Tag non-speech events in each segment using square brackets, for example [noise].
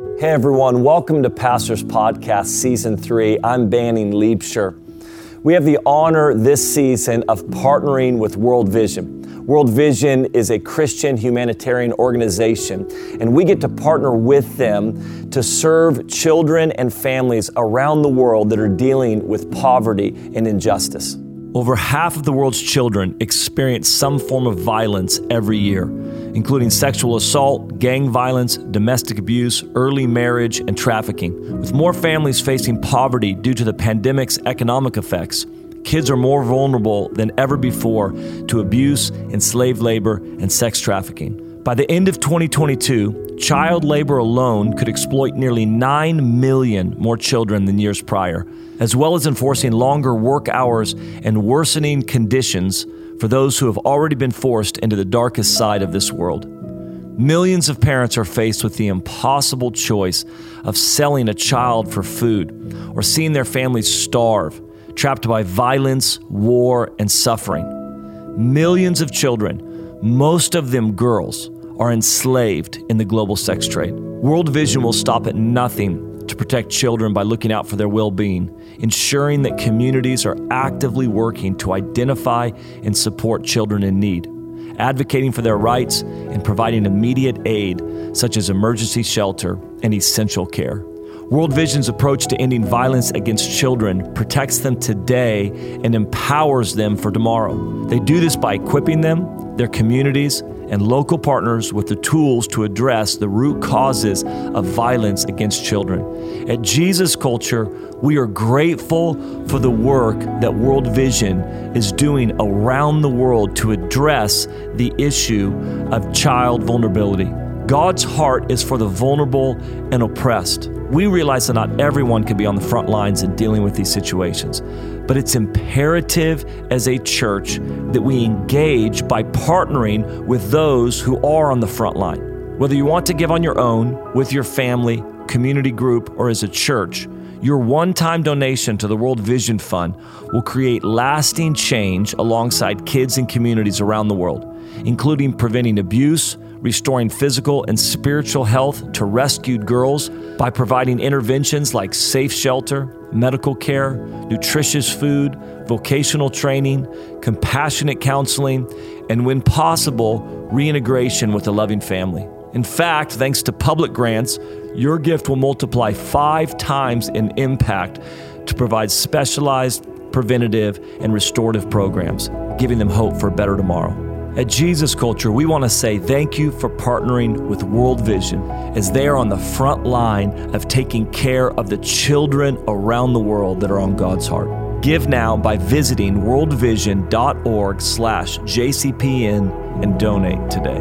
Hey everyone, welcome to Pastors Podcast Season 3. I'm Banning Liebscher. We have the honor this season of partnering with World Vision. World Vision is a Christian humanitarian organization, and we get to partner with them to serve children and families around the world that are dealing with poverty and injustice. Over half of the world's children experience some form of violence every year, including sexual assault, gang violence, domestic abuse, early marriage, and trafficking. With more families facing poverty due to the pandemic's economic effects, kids are more vulnerable than ever before to abuse, enslaved labor, and sex trafficking. By the end of 2022, child labor alone could exploit nearly 9 million more children than years prior, as well as enforcing longer work hours and worsening conditions for those who have already been forced into the darkest side of this world. Millions of parents are faced with the impossible choice of selling a child for food or seeing their families starve, trapped by violence, war, and suffering. Millions of children most of them girls, are enslaved in the global sex trade. World Vision will stop at nothing to protect children by looking out for their well being, ensuring that communities are actively working to identify and support children in need, advocating for their rights, and providing immediate aid such as emergency shelter and essential care. World Vision's approach to ending violence against children protects them today and empowers them for tomorrow. They do this by equipping them, their communities, and local partners with the tools to address the root causes of violence against children. At Jesus Culture, we are grateful for the work that World Vision is doing around the world to address the issue of child vulnerability. God's heart is for the vulnerable and oppressed. We realize that not everyone can be on the front lines in dealing with these situations, but it's imperative as a church that we engage by partnering with those who are on the front line. Whether you want to give on your own, with your family, community group, or as a church, your one time donation to the World Vision Fund will create lasting change alongside kids and communities around the world, including preventing abuse restoring physical and spiritual health to rescued girls by providing interventions like safe shelter, medical care, nutritious food, vocational training, compassionate counseling, and when possible, reintegration with a loving family. In fact, thanks to public grants, your gift will multiply five times in impact to provide specialized, preventative, and restorative programs, giving them hope for a better tomorrow. At Jesus Culture, we want to say thank you for partnering with World Vision as they are on the front line of taking care of the children around the world that are on God's heart. Give now by visiting worldvision.org/jcpn and donate today.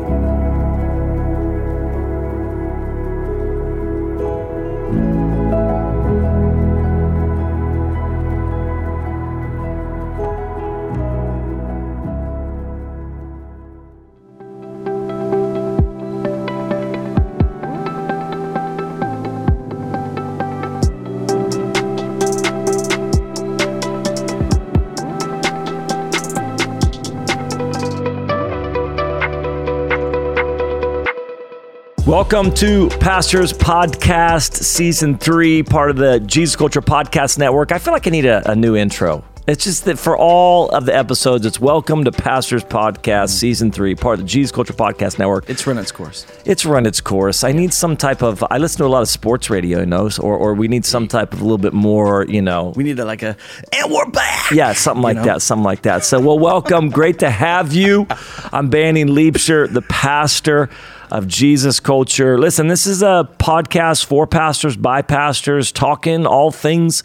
Welcome to Pastors Podcast Season 3, part of the Jesus Culture Podcast Network. I feel like I need a, a new intro. It's just that for all of the episodes, it's Welcome to Pastors Podcast Season 3, part of the Jesus Culture Podcast Network. It's run its course. It's run its course. I need some type of, I listen to a lot of sports radio, you know, or, or we need some type of a little bit more, you know. We need a, like a, and we're back. Yeah, something like you know? that, something like that. So, well, welcome. Great to have you. [laughs] I'm Banning Liebscher, the pastor of Jesus culture. Listen, this is a podcast for pastors, by pastors, talking all things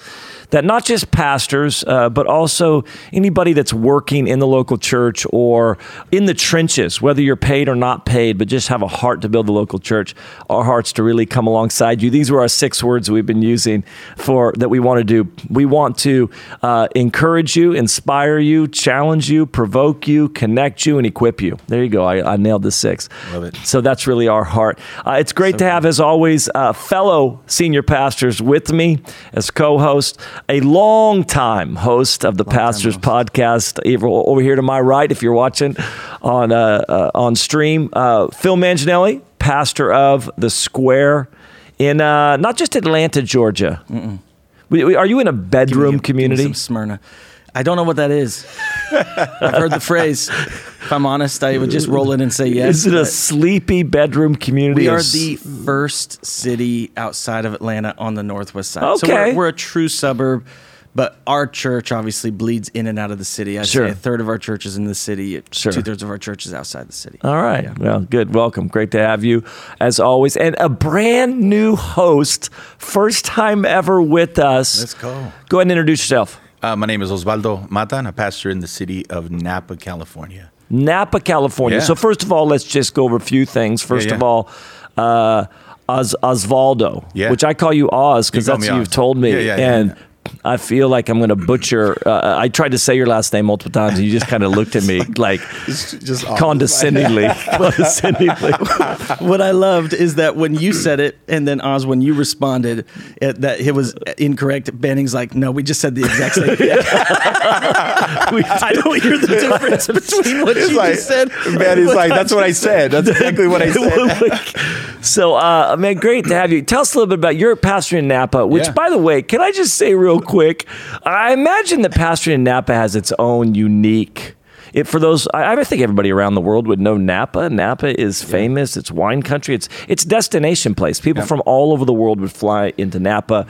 that not just pastors, uh, but also anybody that's working in the local church or in the trenches, whether you're paid or not paid, but just have a heart to build the local church, our hearts to really come alongside you. These were our six words we've been using for that we want to do. We want to uh, encourage you, inspire you, challenge you, provoke you, connect you, and equip you. There you go. I, I nailed the six. Love it. So that's really our heart. Uh, it's great so to have, as always, uh, fellow senior pastors with me as co host a long time host of the long Pastors Podcast. Over here to my right, if you're watching on uh, uh, on stream, uh, Phil Manginelli, pastor of the Square in uh, not just Atlanta, Georgia. We- we- Are you in a bedroom community? Smyrna. I don't know what that is. I've heard the phrase. If I'm honest, I would just roll it and say yes. Is it a sleepy bedroom community? we are the first city outside of Atlanta on the northwest side. So Okay. we're, we're a true suburb, but our church obviously bleeds in and out of the city. I'd Sure. say a third of our church is in the city, Sure. two thirds of our church is outside the city. All right. Well, good. Welcome. Great to have you as always. And a brand new host, first time ever with us. Let's go. Go ahead and introduce yourself. Uh, my name is Osvaldo Mata, and I pastor in the city of Napa, California. Napa, California. Yeah. So first of all, let's just go over a few things. First Yeah, of all, uh, Os- Osvaldo, Yeah. which I call you Oz because that's what you've told me, Yeah, yeah, yeah, and yeah. I feel like I'm going to butcher. Uh, I tried to say your last name multiple times, and you just kind of looked at me [laughs] like just condescendingly. [laughs] condescendingly. what I loved is that when you said it, and then Oz, when you responded, it, that it was incorrect. Banning's like, no, we just said the exact same thing. [laughs] I don't hear the difference between what you just said. Man, he's like, that's what I said. That's exactly what I said. so, uh, man, great to have you. Tell us a little bit about your pastor in Napa. Which, Yeah. by the way, can I just say real quick? I imagine that pastoring in Napa has its own unique. It, for those, I, I think everybody around the world would know Napa. Napa is famous. It's wine country. It's it's destination place. People Yeah. from all over the world would fly into Napa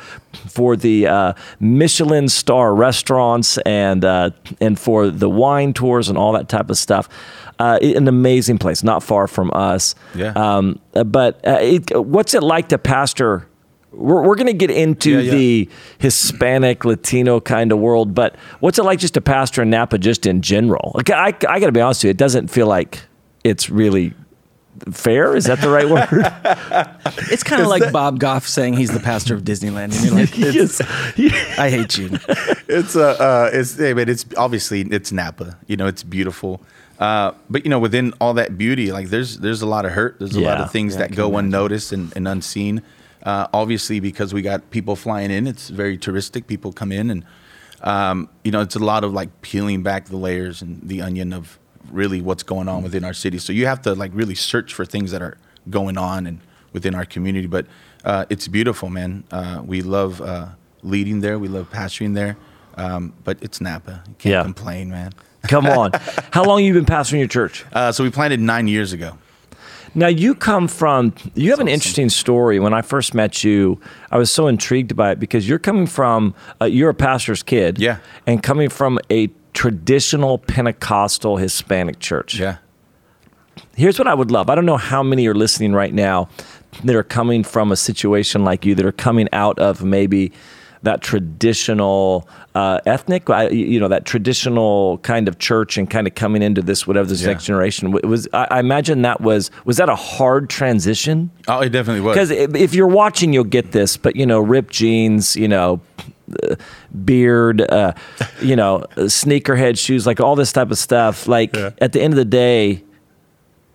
for the uh, Michelin star restaurants and uh, and for the wine tours and all that type of stuff. Uh, an amazing place, not far from us. Yeah. Um, but uh, it, what's it like to pastor? We're, we're going to get into Yeah, yeah. the Hispanic, Latino kind of world, but what's it like just to pastor in Napa just in general? Like, I, I got to be honest with you, it doesn't feel like it's really fair. Is that the right word? [laughs] It's kind of like Bob Goff saying he's the pastor of Disneyland, and you're like, [laughs] it's, I hate you. [laughs] It's uh, uh it's hey, man, it's obviously it's Napa. You know, it's beautiful. Uh, but you know, within all that beauty, like there's there's a lot of hurt. There's a lot of things Yeah, that go imagine. unnoticed and, and unseen. Uh, obviously, because we got people flying in, it's very touristic. People come in, and um, you know, it's a lot of like peeling back the layers and the onion of really what's going on within our city. So you have to like really search for things that are going on and within our community. But uh, it's beautiful, man. Uh, we love uh, leading there. We love pastoring there. Um, but it's Napa. You can't Yeah. complain, man. Come on. [laughs] How long have you been pastoring your church? Uh, so we planted nine years ago. Now you come from you have an interesting story. When I first met you, I was so intrigued by it because you're coming from uh, you're a pastor's kid, Yeah. and coming from a traditional Pentecostal Hispanic church. Yeah. Here's what I would love. I don't know how many are listening right now that are coming from a situation like you, that are coming out of maybe that traditional uh, ethnic, I- you know, that traditional kind of church, and kind of coming into this whatever this Yeah. next generation Wa- was. I, I imagine that was was that a hard transition? Oh, it definitely was. Because if you're watching, you'll get this. But you know, ripped jeans, you know, uh, beard, uh, [laughs] you know, sneakerhead shoes, like all this type of stuff. Like Yeah. at the end of the day,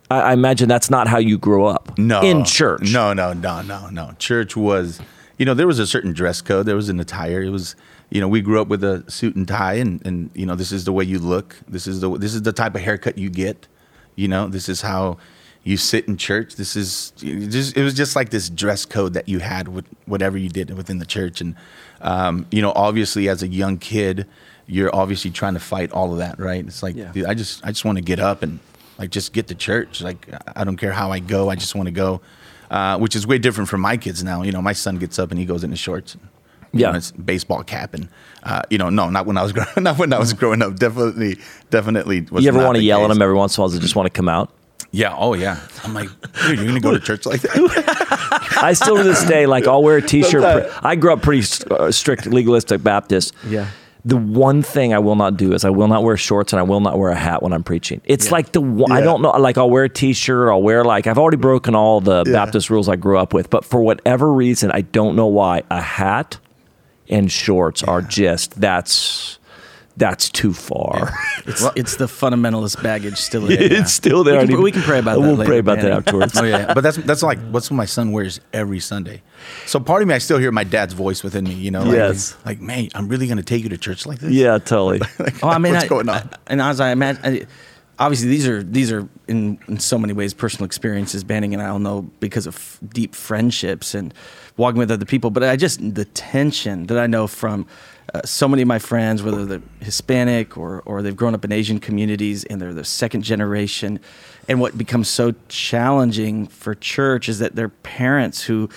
I, I imagine that's not how you grew up. No. in church. No, no, no, no, no. Church was, you know, there was a certain dress code. There was an attire. It was, you know, we grew up with a suit and tie, and and you know, this is the way you look. This is the this is the type of haircut you get. You know, this is how you sit in church. This is it just it was just like this dress code that you had with whatever you did within the church, and um, you know, obviously as a young kid, you're obviously trying to fight all of that, right? It's like Yeah. dude, I just I just want to get up and like just get to church. Like I don't care how I go, I just want to go. Uh, which is way different from my kids now. You know, my son gets up and he goes in his shorts. And, you Yeah. know, it's baseball cap and uh, you know, no, not when I was [laughs] growing, not when I was growing up. Definitely, definitely. Was You ever want to the yell at him every once in a while? Does it just want to come out? Yeah. Oh yeah. I'm like, dude, you're gonna go to church like that? [laughs] I still to this day like I'll wear a t-shirt. Pre- I grew up pretty uh, strict legalistic Baptist. Yeah. The one thing I will not do is I will not wear shorts and I will not wear a hat when I'm preaching. It's Yeah. like the one, I don't know like I'll wear a t-shirt, I'll wear like I've already broken all the Baptist rules I grew up with, but for whatever reason I don't know why a hat and shorts are just that's that's too far. [laughs] It's, it's the fundamentalist baggage still [laughs] there. yeah. it's still there. We I can, we can pray about that We'll later, pray about that man. afterwards. oh yeah. But that's [laughs] that's like what's what my son wears every Sunday. So part of me, I still hear my dad's voice within me. You know, like, Yes. like, man, I'm really gonna take you to church like this. yeah, totally. Like, Oh, I mean, what's I, going on? and as I imagine, I, obviously these are these are in, in so many ways personal experiences banning and i'll know because of deep friendships and walking with other people but i just the tension that i know from uh, so many of my friends whether they're hispanic or, or they've grown up in asian communities and they're the second generation and what becomes so challenging for church is that their parents who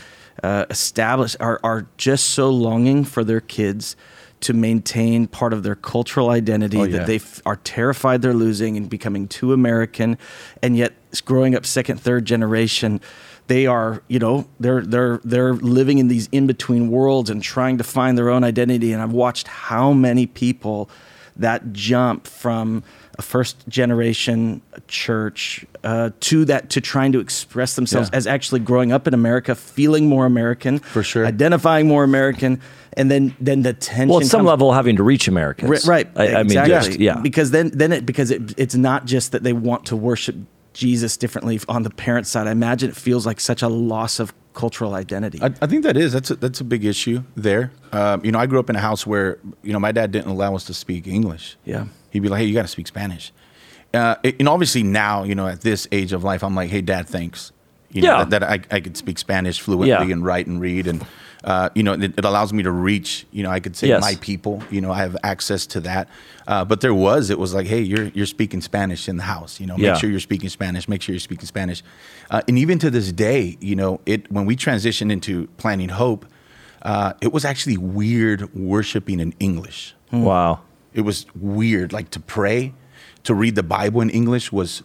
uh, establish are, are just so longing for their kids to maintain part of their cultural identity Oh, yeah. that they f- are terrified they're losing and becoming too American, and yet growing up second, third generation, they are you know they're they're they're living in these in between worlds and trying to find their own identity. And I've watched how many people that jump from a first generation church uh, to that to trying to express themselves Yeah. as actually growing up in America, feeling more American, For sure. identifying more American, and then then the tension. Well, at some comes- level, having to reach Americans. Ri- right? I, I mean, just, yeah. Because then then it because it, it's not just that they want to worship Jesus differently on the parent side. I imagine it feels like such a loss of cultural identity. I, I think that is that's a, that's a big issue there. Um, you know, I grew up in a house where you know my dad didn't allow us to speak English. Yeah. he'd be like, "Hey, you got to speak Spanish." Uh, and obviously now, you know, at this age of life, I'm like, "Hey, Dad, thanks." You know, Yeah. that, that I, I could speak Spanish fluently Yeah. and write and read, and uh, you know, it, it allows me to reach. You know, I could say Yes. my people. You know, I have access to that. Uh, but there was, it was like, "Hey, you're you're speaking Spanish in the house. You know, Yeah. make sure you're speaking Spanish. Make sure you're speaking Spanish." Uh, and even to this day, you know, it when we transitioned into planning hope, uh, it was actually weird worshiping in English. wow. It was weird, like to pray, to read the Bible in English was,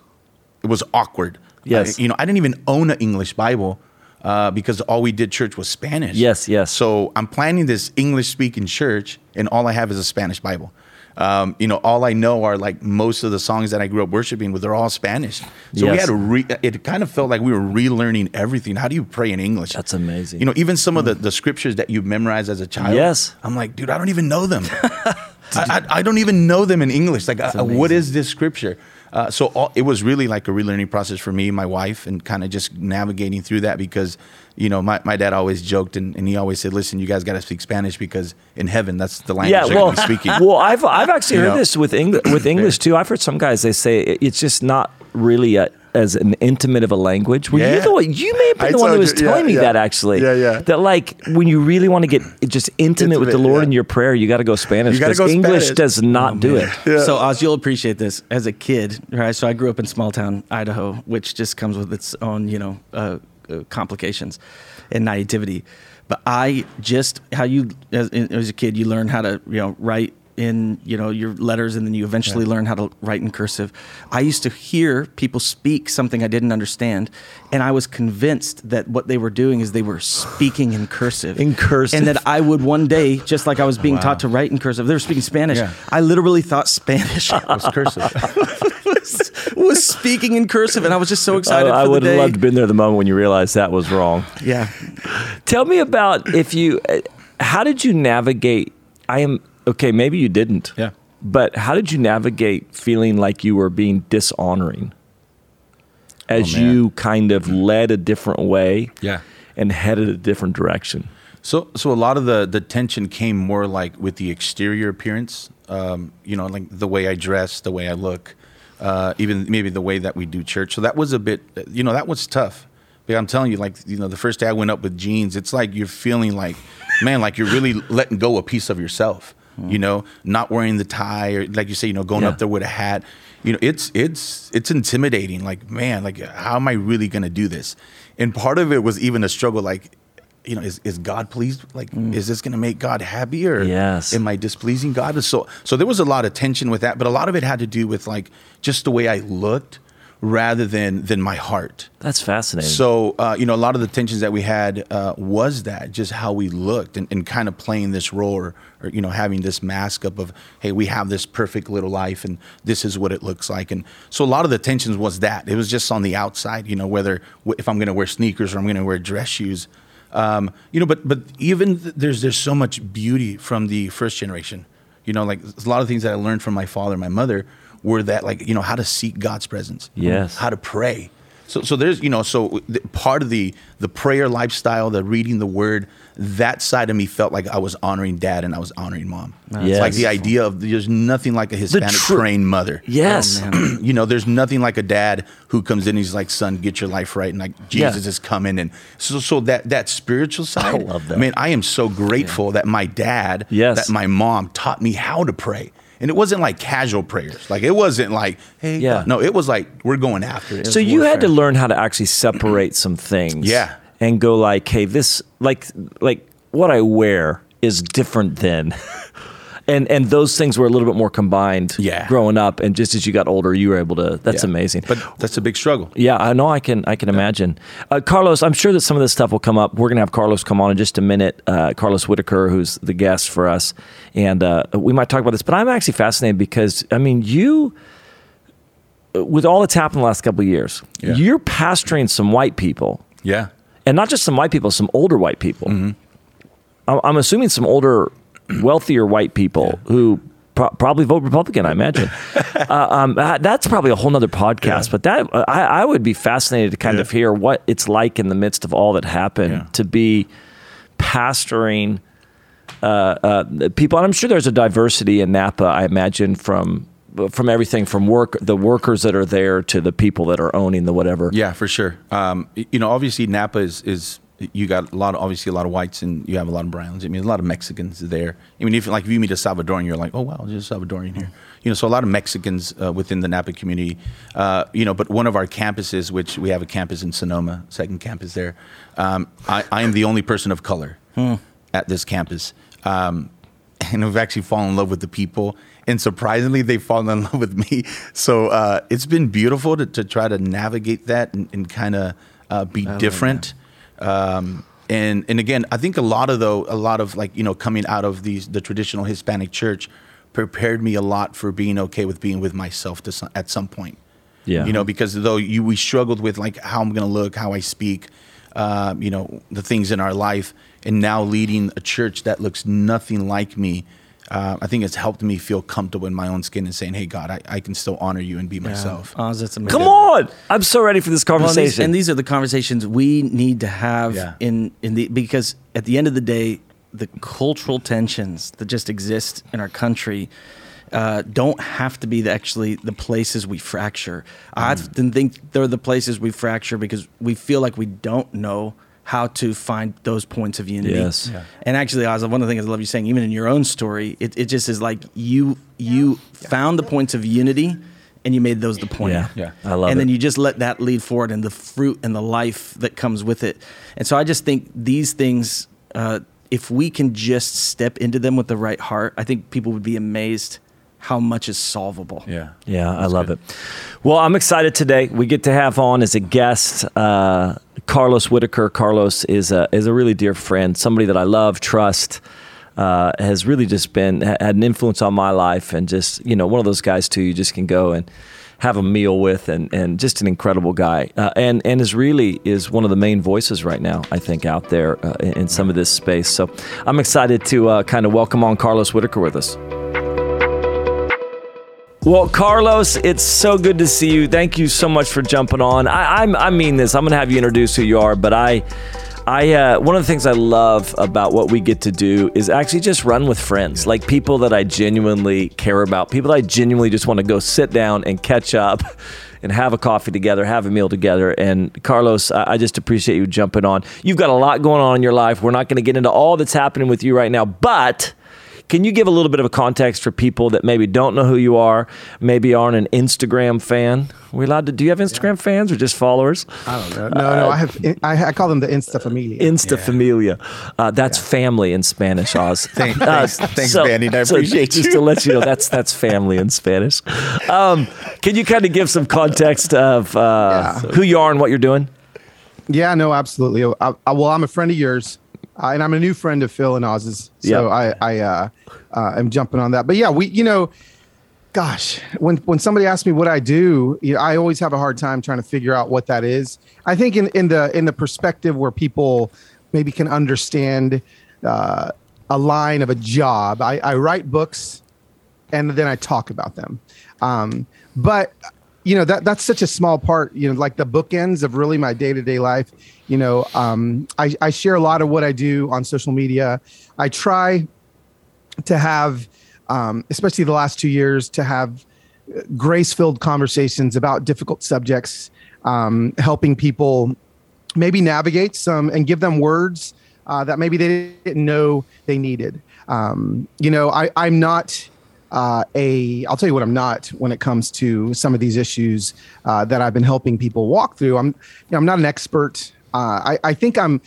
it was awkward. Yes. I- you know, I didn't even own an English Bible uh, because all we did church was Spanish. Yes, yes. So I'm planning this English speaking church, and all I have is a Spanish Bible. Um, you know, all I know are like most of the songs that I grew up worshiping with. They're all Spanish. So we had to. Re- it kind of felt like we were relearning everything. How do you pray in English? That's amazing. You know, even some of the, the scriptures that you memorized as a child. Yes. I'm like, dude, I don't even know them. [laughs] I, I, I don't even know them in English. Like, uh, what is this scripture? Uh, so all, it was really like a relearning process for me, and my wife, and kind of just navigating through that because, you know, my, my dad always joked and, and he always said, listen, you guys got to speak Spanish because in heaven, that's the language Yeah, they're well, be speaking. [laughs] well, I've I've actually heard know? this with English with [clears throat] English too. I've heard some guys they say it's just not really a, as an intimate of a language. Were you the one? You may have been I the one who was you, yeah, telling me yeah. that actually. Yeah, yeah. That like when you really want to get just intimate, with the Lord yeah. in your prayer, you got to go Spanish. because go English Spanish. does not do it. So Oz, you'll appreciate this. As a kid, right? So I grew up in small town Idaho, which just comes with its own, you know, uh, uh, complications and naivety. But I just how you as, as a kid, you learn how to you know write in you know your letters, and then you eventually learn how to write in cursive. I used to hear people speak something I didn't understand, and I was convinced that what they were doing is they were speaking in cursive. In cursive. and that I would one day, just like I was being taught to write in cursive, they were speaking Spanish. Yeah. I literally thought Spanish [laughs] was cursive. [laughs] was, speaking in cursive, and I was just so excited. I for would have loved to been there the moment when you realized that was wrong. Yeah, Tell me about if you, uh, how did you navigate? I am okay. Maybe you didn't. Yeah. But how did you navigate feeling like you were being dishonoring as Oh, you kind of led a different way? Yeah. And headed a different direction. So, so a lot of the the tension came more like with the exterior appearance. Um, you know, like the way I dress, the way I look, uh, even maybe the way that we do church. So that was a bit, you know, that was tough. But I'm telling you, like, you know, the first day I went up with jeans, it's like you're feeling like, man, like you're really letting go a piece of yourself. Mm-hmm. You know, not wearing the tie or like you say, you know, going Yeah. up there with a hat. You know, it's it's it's intimidating. Like, man, like how am I really gonna do this? And part of it was even a struggle. Like, you know, is, is God pleased? Like, mm. is this going to make God happy or Yes. am I displeasing God? So, so there was a lot of tension with that, but a lot of it had to do with like just the way I looked rather than than my heart. That's fascinating. So, uh, you know, a lot of the tensions that we had uh, was that just how we looked and, and kind of playing this role or, or, you know, having this mask up of, hey, we have this perfect little life and this is what it looks like. And so a lot of the tensions was that. It was just on the outside, you know, whether if I'm going to wear sneakers or I'm going to wear dress shoes. Um, you know, but but even th- there's there's so much beauty from the first generation. You know, like a lot of things that I learned from my father and my mother were that like you know how to seek God's presence, Yes. how to pray, So, so there's, you know, so th- part of the the prayer lifestyle, the reading the Word, that side of me felt like I was honoring Dad and I was honoring Mom. It's like the idea of there's nothing like a Hispanic tru- trained mother. Yes. [clears throat] you know, there's nothing like a dad who comes in. and He's like, "Son, get your life right," and like Jesus Yeah. is coming, and so so that that spiritual side. I love that. Man, I am so grateful that my dad, Yes. that my mom taught me how to pray. And it wasn't like casual prayers. Like it wasn't like, hey, Yeah. God. no, it was like we're going after it. So you had to learn how to actually separate some things. Yeah. And go like, hey, this like like what I wear is different than [laughs] and and those things were a little bit more combined Yeah. growing up and just as you got older you were able to that's Yeah. amazing. But that's a big struggle. Yeah, I know. I can. I can imagine. Uh, Carlos, I'm sure that some of this stuff will come up. We're going to have Carlos come on in just a minute. Uh, Carlos Whitaker, who's the guest for us, and uh, we might talk about this. But I'm actually fascinated because I mean, you, with all that's happened the last couple of years, Yeah. you're pastoring some white people, Yeah. and not just some white people, some older white people. Mm-hmm. I'm assuming some older, wealthier white people who. Pro- probably vote Republican, I imagine. [laughs] uh, um, uh, that's probably a whole nother podcast. But that uh, I, I would be fascinated to kind Yeah. of hear what it's like in the midst of all that happened Yeah. to be pastoring uh, uh, people. And I'm sure there's a diversity in Napa. I imagine from from everything from work the workers that are there to the people that are owning the whatever. Yeah, for sure. Um, you know, obviously Napa is is you got a lot of obviously a lot of whites and you have a lot of browns. I mean, a lot of Mexicans there. I mean, if like if you meet a Salvadoran, you're like, oh wow, there's a Salvadorian here. You know, so a lot of Mexicans uh, within the Napa community. Uh, you know, but one of our campuses, which we have a campus in Sonoma, second campus there. Um, I, I am the only person of color at this campus. Um, and I've actually fallen in love with the people. And surprisingly, they've fallen in [laughs] love with me. So uh, it's been beautiful to, to try to navigate that and, and kind of uh, be different. Um, and and again, I think a lot of though a lot of like you know coming out of these the traditional Hispanic church prepared me a lot for being okay with being with myself to some, at some point. Yeah. You know, because though you we struggled with like how I'm going to look, how I speak, uh, you know, the things in our life, and now leading a church that looks nothing like me. Uh, I think it's helped me feel comfortable in my own skin and saying, "Hey, God, I, I can still honor you and be myself." Oz, that's amazing. Come on! I'm so ready for this Well, and, conversation. these, and these are the conversations we need to have Yeah. in in the because at the end of the day, the cultural tensions that just exist in our country uh, don't have to be the, actually the places we fracture. I Mm. often think they're the places we fracture because we feel like we don't know how to find those points of unity. Yes. Yeah. And actually, Oz, one of the things I love you saying, even in your own story, it, it just is like you you found the points of unity and you made those the point. Yeah. Yeah. I love it. and then you just let that lead forward and the fruit and the life that comes with it. And so I just think these things, uh, if we can just step into them with the right heart, I think people would be amazed how much is solvable. Yeah. Yeah, I love it. Well, I'm excited today. We get to have on as a guest uh, Carlos Whitaker. Carlos is a is a really dear friend, somebody that I love, trust. Uh, has really just been had an influence on my life, and just you know one of those guys too. You just can go and have a meal with, and and just an incredible guy. Uh, and and is really is one of the main voices right now. I think out there uh, in, in some of this space. So I'm excited to uh, kind of welcome on Carlos Whitaker with us. Well, Carlos, it's so good to see you. Thank you so much for jumping on. I, I'm, I mean this. I'm going to have you introduce who you are, but I, I, uh, one of the things I love about what we get to do is actually just run with friends, like people that I genuinely care about, people I genuinely just want to go sit down and catch up. [laughs] And have a coffee together, have a meal together. And Carlos, I just appreciate you jumping on. You've got a lot going on in your life. We're not going to get into all that's happening with you right now, but can you give a little bit of a context for people that maybe don't know who you are, maybe aren't an Instagram fan? Are we allowed to? Do you have Instagram fans or just followers? I don't know. No, no. I have. I, I call them the Insta Familia. Insta familia. Uh, that's family in Spanish, Oz. [laughs] Thank- Uh, thanks- thanks, Bandy. I appreciate just you. to let you know, that's that's family in Spanish. Um, can you kind of give some context of uh, Yeah. who you are and what you're doing? yeah, no, absolutely. I, I, well, I'm a friend of yours, uh, and I'm a new friend of Phil and Oz's. So Yeah. I, I, uh, uh, am jumping on that. But yeah, we, you know, gosh, when when somebody asks me what I do, you know, I always have a hard time trying to figure out what that is. I think in in the in the perspective where people maybe can understand uh, a line of a job, I, I write books and then I talk about them. Um, but you know that that's such a small part you know like the bookends of really my day-to-day life. You know um, I, I share a lot of what i do on social media. I try to have um, especially the last two years to have grace-filled conversations about difficult subjects um, helping people maybe navigate some and give them words uh, that maybe they didn't know they needed. Um, you know I, i'm not uh, a I'll tell you what I'm not when it comes to some of these issues uh, that I've been helping people walk through. I'm you know, I'm not an expert. Uh, I I think I'm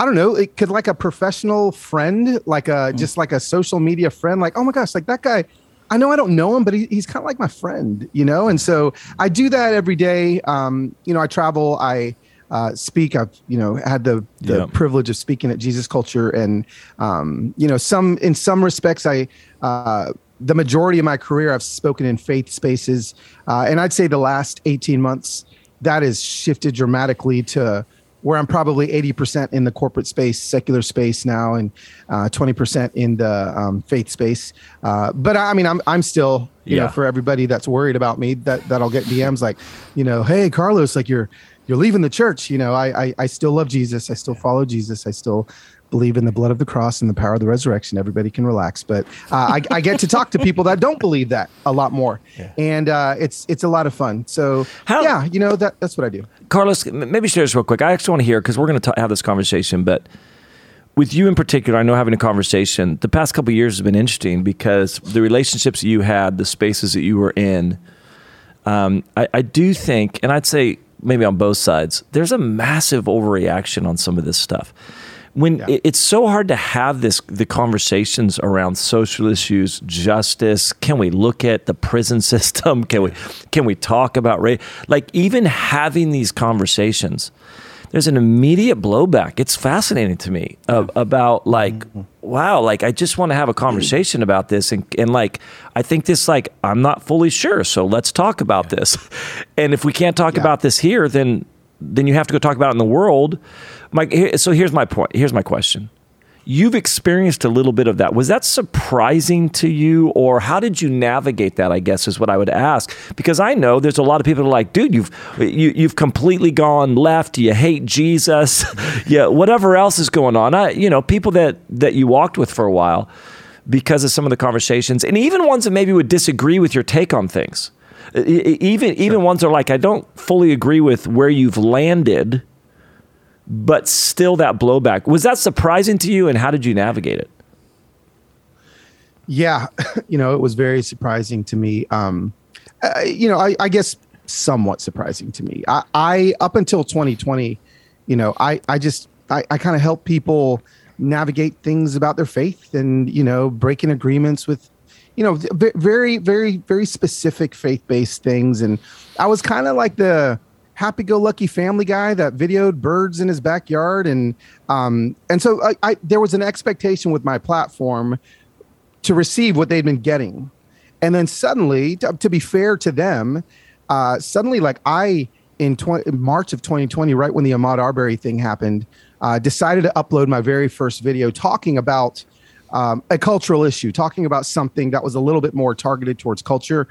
I don't know. It could like a professional friend, like a mm. just like a social media friend. Like oh my gosh, like that guy. I know I don't know him, but he, he's kind of like my friend, you know. And so I do that every day. Um, you know, I travel. I uh, speak. I've you know had the the yeah. privilege of speaking at Jesus Culture, and um, you know some in some respects I uh, the majority of my career, I've spoken in faith spaces, uh, and I'd say the last 18 months that has shifted dramatically to where I'm probably 80% in the corporate space, secular space now, and uh, 20% in the um, faith space. Uh, but I mean, I'm I'm still, you yeah. know, for everybody that's worried about me, that that'll get DMs like, you know, hey Carlos, like you're you're leaving the church. You know, I I, I still love Jesus. I still follow Jesus. I still believe in the blood of the cross and the power of the resurrection, everybody can relax. But uh, I, I, get to talk to people that don't believe that a lot more, [laughs] yeah. and uh, it's it's a lot of fun. So How, yeah, you know that that's what I do. Carlos, maybe share this real quick. I actually want to hear because we're going to have this conversation, but with you in particular, I know having a conversation the past couple years has been interesting because the relationships you had, the spaces that you were in. Um, I, I do think, and I'd say maybe on both sides, there's a massive overreaction on some of this stuff when yeah. it's so hard to have this the conversations around social issues, justice. Can we look at the prison [laughs] system? Can we can we talk about race? Like even having these conversations, there's an immediate blowback. It's fascinating to me uh, about like, mm-hmm. wow, like I just want to have a conversation about this, and and like I think this like I'm not fully sure, so let's talk about yeah. this. [laughs] And if we can't talk yeah. about this here, then then you have to go talk about it in the world. My, so here's my point. Here's my question. You've experienced a little bit of that. Was that surprising to you, or how did you navigate that? I guess is what I would ask because I know there's a lot of people that are like, dude, you've you, have you have completely gone left. You hate Jesus, [laughs] yeah, whatever else is going on. I, you know, people that that you walked with for a while because of some of the conversations, and even ones that maybe would disagree with your take on things. Even even sure. ones that are like, I don't fully agree with where you've landed but still that blowback. Was that surprising to you and how did you navigate it? Yeah, [laughs] you know, it was very surprising to me. Um, uh, you know, I, I, guess somewhat surprising to me. I, I, up until 2020, you know, I, I just, I, I kind of help people navigate things about their faith and, you know, breaking agreements with, you know, very, very, very specific faith based things. And I was kind of like the, happy-go-lucky family guy that videoed birds in his backyard. And um, and so I, I, there was an expectation with my platform to receive what they'd been getting. And then suddenly to, to be fair to them uh, suddenly like i in, 20, march of 2020 right when the ahmaud arbery thing happened uh, decided to upload my very first video talking about um, a cultural issue talking about something that was a little bit more targeted towards culture.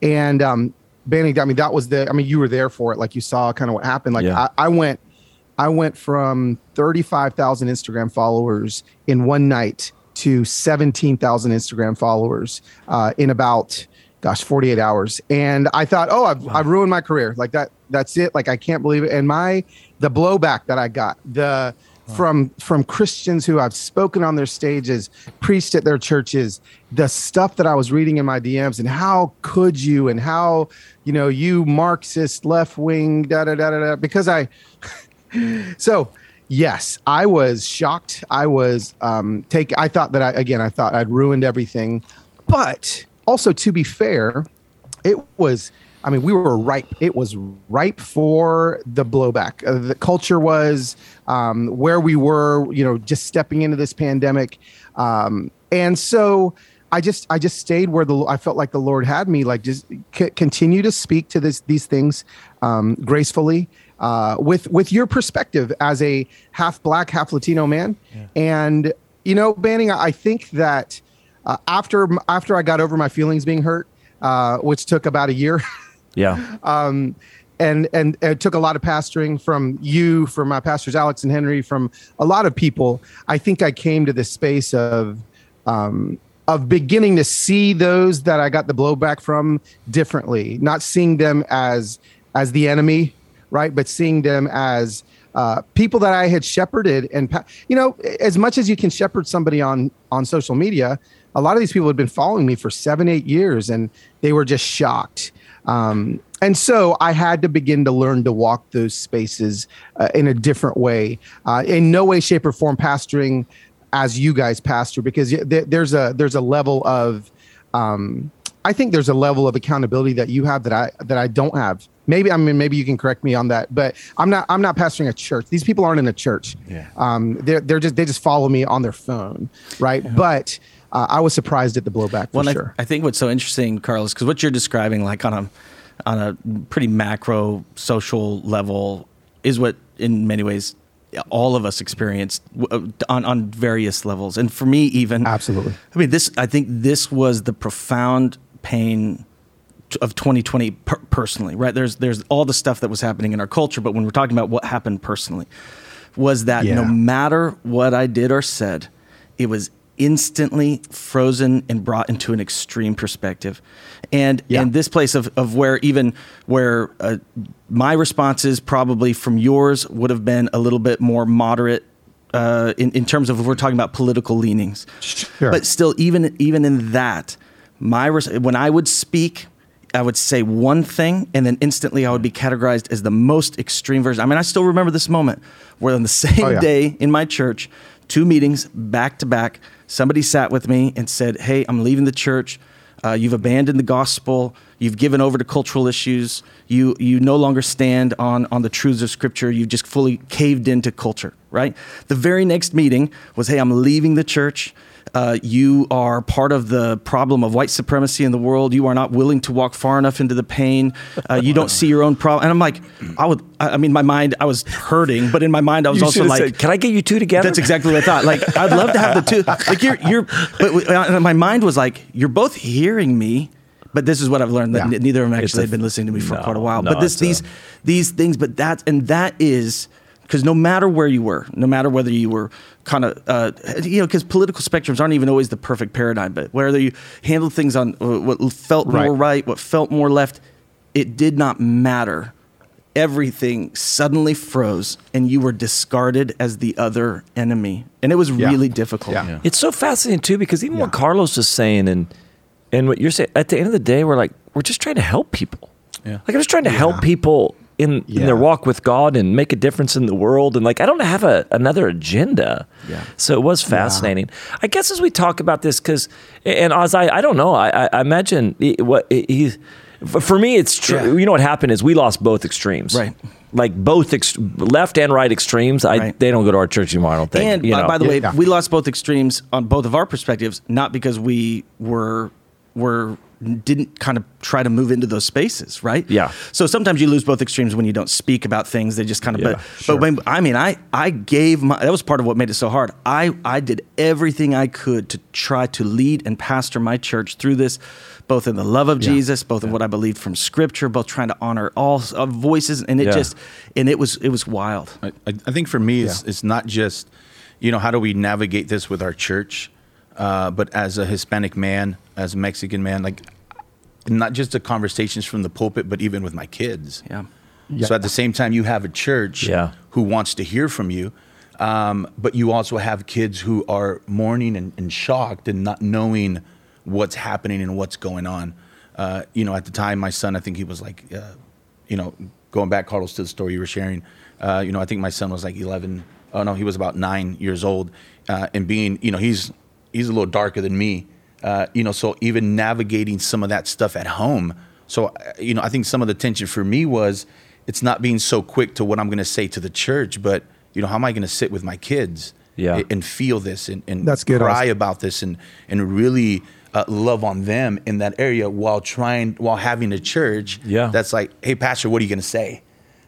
And um, banning. I mean, that was the. I mean, you were there for it. Like you saw kind of what happened. Like yeah. I, I went, I went from thirty five thousand Instagram followers in one night to seventeen thousand Instagram followers uh, in about gosh 48 hours and i thought oh I've, wow. I've ruined my career like that that's it like i can't believe it and my the blowback that i got the from from Christians who I've spoken on their stages, preached at their churches, the stuff that I was reading in my DMs, and how could you, and how you know you Marxist left wing, da da da da da, because I. [laughs] so yes, I was shocked. I was um take. I thought that I again, I thought I'd ruined everything, but also to be fair, it was I mean, we were ripe. It was ripe for the blowback. Uh, the culture was um, where we were, you know, just stepping into this pandemic, um, and so I just I just stayed where the I felt like the Lord had me. Like just c- continue to speak to this these things um, gracefully. Uh, with with your perspective as a half black, half Latino man, yeah. and you know, Banning, I think that uh, after after I got over my feelings being hurt, uh, which took about a year, [laughs] Yeah. um, and and it took a lot of pastoring from you, from my pastors Alex and Henry, from a lot of people. I think I came to this space of um, of beginning to see those that I got the blowback from differently, not seeing them as as the enemy, right, but seeing them as uh, people that I had shepherded. And you know, as much as you can shepherd somebody on on social media, a lot of these people had been following me for seven, eight years, and they were just shocked. Um, and so I had to begin to learn to walk those spaces uh, in a different way. Uh, in no way, shape, or form pastoring as you guys pastor, because there- there's a there's a level of um, I think there's a level of accountability that you have that I that I don't have. Maybe I mean maybe you can correct me on that, but I'm not I'm not pastoring a church. These people aren't in a church. Yeah. Um, they're they're just they just follow me on their phone, right? But uh, I was surprised at the blowback for Well, sure. I, I think what's so interesting, Carlos, because what you're describing, like on a on a pretty macro social level, is what in many ways all of us experienced uh, on on various levels. And for me, even Absolutely. I mean, this I think this was the profound pain of 2020 per- personally. Right? There's there's all the stuff that was happening in our culture, but when we're talking about what happened personally, was that no matter what I did or said, it was instantly frozen and brought into an extreme perspective. And Yeah. and this place of, of where even where uh, my responses probably from yours would have been a little bit more moderate uh, in, in terms of if we're talking about political leanings. Sure. But still, even even in that, my res- when I would speak, I would say one thing, and then instantly I would be categorized as the most extreme version. I mean, I still remember this moment where on the [laughs] same Oh, yeah. day in my church, two meetings back to back, somebody sat with me and said, "Hey, I'm leaving the church." Uh, you've abandoned the gospel. You've given over to cultural issues. You you no longer stand on on the truths of Scripture. You've just fully caved into culture. Right. The very next meeting was, "Hey, I'm leaving the church. Uh, you are part of the problem of white supremacy in the world. You are not willing to walk far enough into the pain. Uh, you don't see your own problem." And I'm like, I would. I mean, my mind. I was hurting, but in my mind, I was You also like, said, "Can I get you two together?" That's exactly what I thought. Like, I'd love to have the two. Like, you're, you're, but uh, my mind was like, you're both hearing me, but this is what I've learned that Yeah. neither of them actually had been listening to me for no, quite a while. no, but this, it's a- these, these things, but that, and that is because no matter where you were, no matter whether you were kind of, uh, you know, because political spectrums aren't even always the perfect paradigm, but whether you handled things on uh, what felt more Right. right, what felt more left, it did not matter everything suddenly froze and you were discarded as the other enemy and it was Yeah. really difficult Yeah. Yeah. It's so fascinating too because even what Yeah. Carlos is saying and and what you're saying at the end of the day, we're like we're just trying to help people. Yeah. Like I'm just trying to help people in, in their walk with God and make a difference in the world. And like I don't have a another agenda. Yeah. So it was fascinating. I guess as we talk about this, because and Oz, I, I don't know. I, I- I imagine he, what he. For me, it's true. Yeah. You know what happened is we lost both extremes. Right. Like both ex- left and right extremes. I Right. they don't go to our church anymore. I don't think. and you by, know. by the way Yeah. we lost both extremes on both of our perspectives not because we were were didn't kind of try to move into those spaces right Yeah. so sometimes you lose both extremes when you don't speak about things they just kind of Yeah, but sure. but when i mean i i gave my that was part of what made it so hard i i did everything i could to try to lead and pastor my church through this both in the love of jesus both in what i believed from scripture both trying to honor all uh, voices and it Yeah. just and it was it was wild I, I I think for me, it's, Yeah. it's not just, you know, how do we navigate this with our church, uh, but as a Hispanic man, as a Mexican man, like not just the conversations from the pulpit, but even with my kids. yeah Yeah. So at the same time, you have a church Yeah. who wants to hear from you, um, but you also have kids who are mourning and, and shocked and not knowing what's happening and what's going on. Uh, you know, at the time, my son, I think he was like, uh, you know, going back, Carlos, to the story you were sharing. Uh, you know, I think my son was like 11. Oh no, he was about nine years old, uh, and being, you know, he's he's a little darker than me. Uh, you know, so even navigating some of that stuff at home. So, uh, you know, I think some of the tension for me was it's not being so quick to what I'm going to say to the church, but you know, how am I going to sit with my kids Yeah. and feel this and, and That's good, cry about this and and really uh, love on them in that area while trying while having a church Yeah. that's like, hey, pastor, what are you going to say?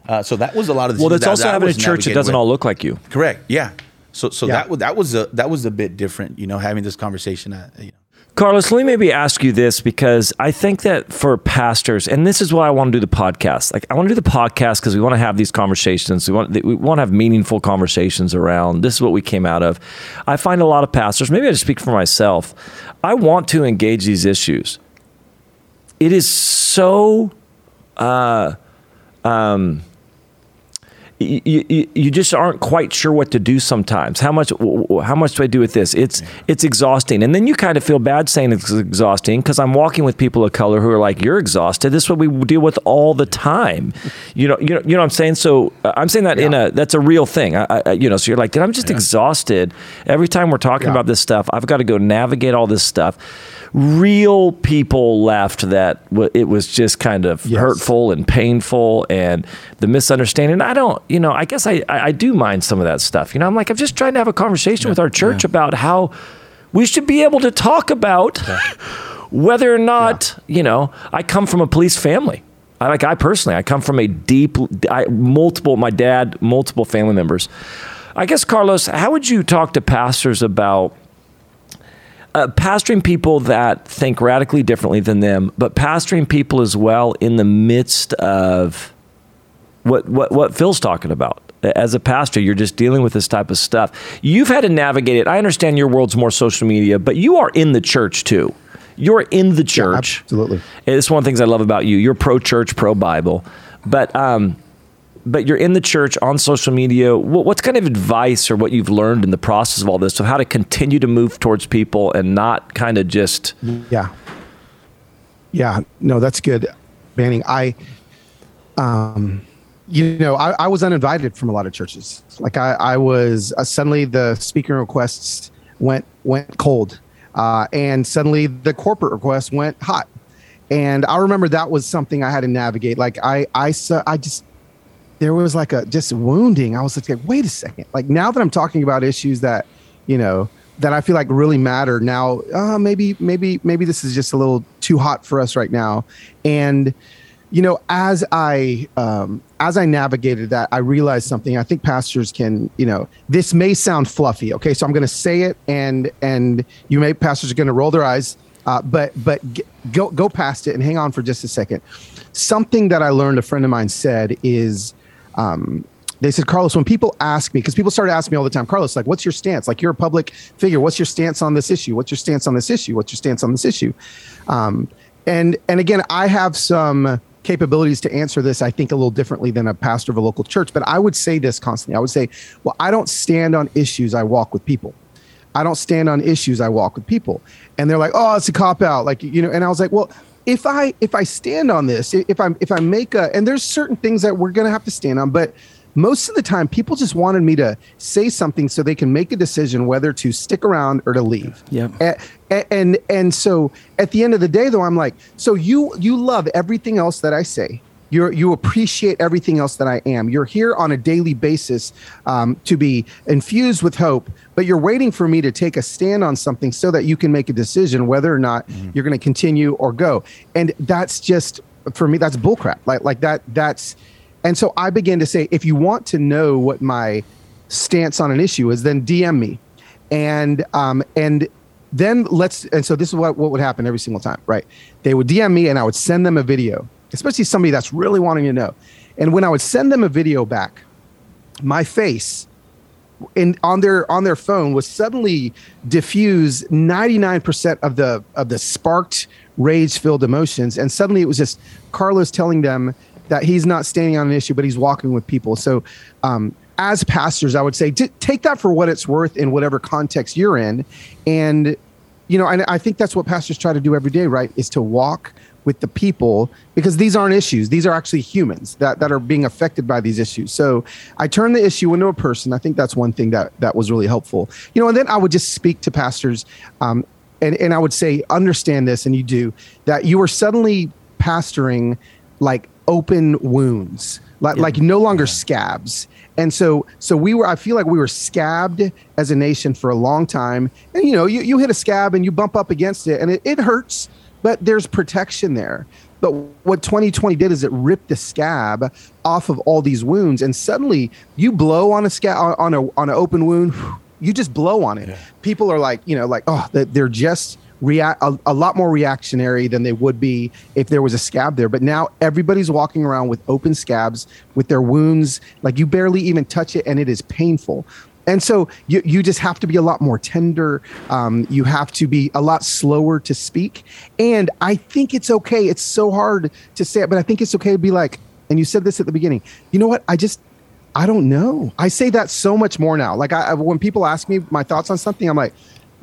Uh, so that was a lot of the well, things that's that- also that I having a church that doesn't with. all look like you. Correct. Yeah. So so Yeah. that was that was a that was a bit different, you know, having this conversation. Uh, you know. Carlos, let me maybe ask you this because I think that for pastors, and this is why I want to do the podcast. Like, I want to do the podcast because we want to have these conversations. We want we want to have meaningful conversations around. This is what we came out of. I find a lot of pastors. Maybe I just speak for myself. I want to engage these issues. It is so. Uh, um, you, you, you, just aren't quite sure what to do sometimes. How much how much do I do with this? It's it's exhausting, and then you kind of feel bad saying it's exhausting because I'm walking with people of color who are like, "You're exhausted." This is what we deal with all the time. You know, you know, you know what I'm saying. So uh, I'm saying that yeah. in a that's a real thing. I, I, you know, so you're like, I'm just yeah. exhausted every time we're talking yeah. about this stuff. I've got to go navigate all this stuff real people left that it was just kind of yes. hurtful and painful and the misunderstanding. I don't, you know, I guess I, I, do mind some of that stuff. You know, I'm like, I'm just trying to have a conversation yeah. with our church yeah. about how we should be able to talk about yeah. [laughs] whether or not, you know, I come from a police family. I, like I personally, I come from a deep, I, multiple, my dad, multiple family members. I guess, Carlos, how would you talk to pastors about uh, pastoring people that think radically differently than them, but pastoring people as well in the midst of what what what Phil's talking about. As a pastor, you're just dealing with this type of stuff. You've had to navigate it. I understand your world's more social media, but you are in the church too. You're in the church. Yeah, absolutely. It's one of the things I love about you. You're pro church, pro Bible. But um, but you're in the church on social media. What's kind of advice or what you've learned in the process of all this of how to continue to move towards people and not kind of just yeah yeah no that's good Banning I um you know I, I was uninvited from a lot of churches like I I was uh, suddenly the speaking requests went went cold uh, and suddenly the corporate requests went hot and I remember that was something I had to navigate. Like I, I, I just there was like a just wounding. I was like, wait a second. Like now that I'm talking about issues that, you know, that I feel like really matter now, uh, maybe, maybe, maybe this is just a little too hot for us right now. And, you know, as I um, as I navigated that, I realized something. I think pastors can, you know, this may sound fluffy. Okay, so I'm going to say it, and and you may pastors are going to roll their eyes, uh, but but g- go go past it and hang on for just a second. Something that I learned, a friend of mine said, is um, they said, Carlos, when people ask me, because people started asking me all the time, Carlos, like, what's your stance? Like, you're a public figure. What's your stance on this issue? What's your stance on this issue? What's your stance on this issue? Um, and and again, I have some capabilities to answer this. I think a little differently than a pastor of a local church, but I would say this constantly. I would say, well, I don't stand on issues. I walk with people. I don't stand on issues. I walk with people. And they're like, oh, it's a cop out. Like you know. And I was like, well, if I if I stand on this, if I if I make a and there's certain things that we're gonna have to stand on, but most of the time people just wanted me to say something so they can make a decision whether to stick around or to leave. Yeah. And, and and so at the end of the day though I'm like, so you you love everything else that I say you you appreciate everything else that I am. You're here on a daily basis um, to be infused with hope, but you're waiting for me to take a stand on something so that you can make a decision whether or not mm-hmm. you're going to continue or go. And that's just for me. That's bullcrap. Like like that. That's and so I began to say, if you want to know what my stance on an issue is, then DM me, and um and then let's and so this is what what would happen every single time, right? They would DM me and I would send them a video especially somebody that's really wanting to know. And when I would send them a video back, my face in on their on their phone would suddenly diffuse 99% of the of the sparked rage filled emotions. And suddenly it was just carlos telling them that he's not standing on an issue but he's walking with people. So um, as pastors i would say t- take that for what it's worth in whatever context you're in. And you know and i think that's what pastors try to do every day right is to walk with the people because these aren't issues. These are actually humans that, that are being affected by these issues. So I turn the issue into a person. I think that's one thing that, that was really helpful. You know, and then I would just speak to pastors um, and, and I would say, understand this, and you do, that you are suddenly pastoring like open wounds, like, yeah. like no longer scabs. And so, so we were. I feel like we were scabbed as a nation for a long time. And you know, you, you hit a scab and you bump up against it, and it, it hurts but there's protection there. But what 2020 did is it ripped the scab off of all these wounds, and suddenly you blow on a scab on a on an open wound, you just blow on it. Yeah. People are like, you know, like oh, they're just react a, a lot more reactionary than they would be if there was a scab there. But now everybody's walking around with open scabs with their wounds, like you barely even touch it, and it is painful. And so you, you just have to be a lot more tender. Um, you have to be a lot slower to speak. And I think it's okay. It's so hard to say it, but I think it's okay to be like, and you said this at the beginning, you know what? I just, I don't know. I say that so much more now. Like I, when people ask me my thoughts on something, I'm like,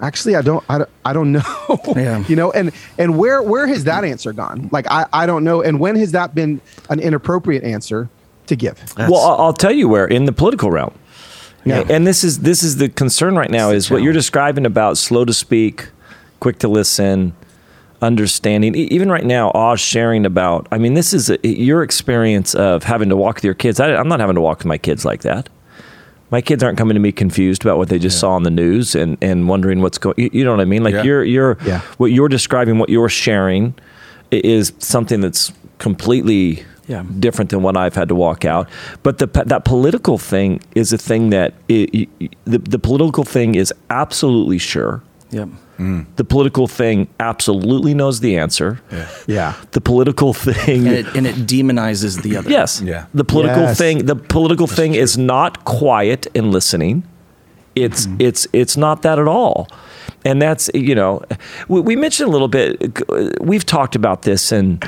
actually, I don't, I don't, I don't know. [laughs] Yeah. you know, and, and where, where has that answer gone? Like, I, I don't know. And when has that been an inappropriate answer to give? well, I'll, I'll tell you where in the political realm. Yeah. And this is this is the concern right now is what you're describing about slow to speak, quick to listen, understanding. Even right now, Oz sharing about. I mean, this is a, your experience of having to walk with your kids. I, I'm not having to walk with my kids like that. My kids aren't coming to me confused about what they just saw on the news and, and wondering what's going. You, you know what I mean? Like Yeah. you're you're Yeah. what you're describing, what you're sharing, is something that's completely Yeah. different than what I've had to walk out. But the that political thing is a thing that i i the the political thing is absolutely sure. Yep. Mm. The political thing absolutely knows the answer. Yeah. The political thing. And it, and it demonizes the other. Yes. Yeah. The political Yes. thing. The political thing is not quiet and listening. It's mm-hmm. it's it's not that at all. And that's you know, we, we mentioned a little bit. We've talked about this, and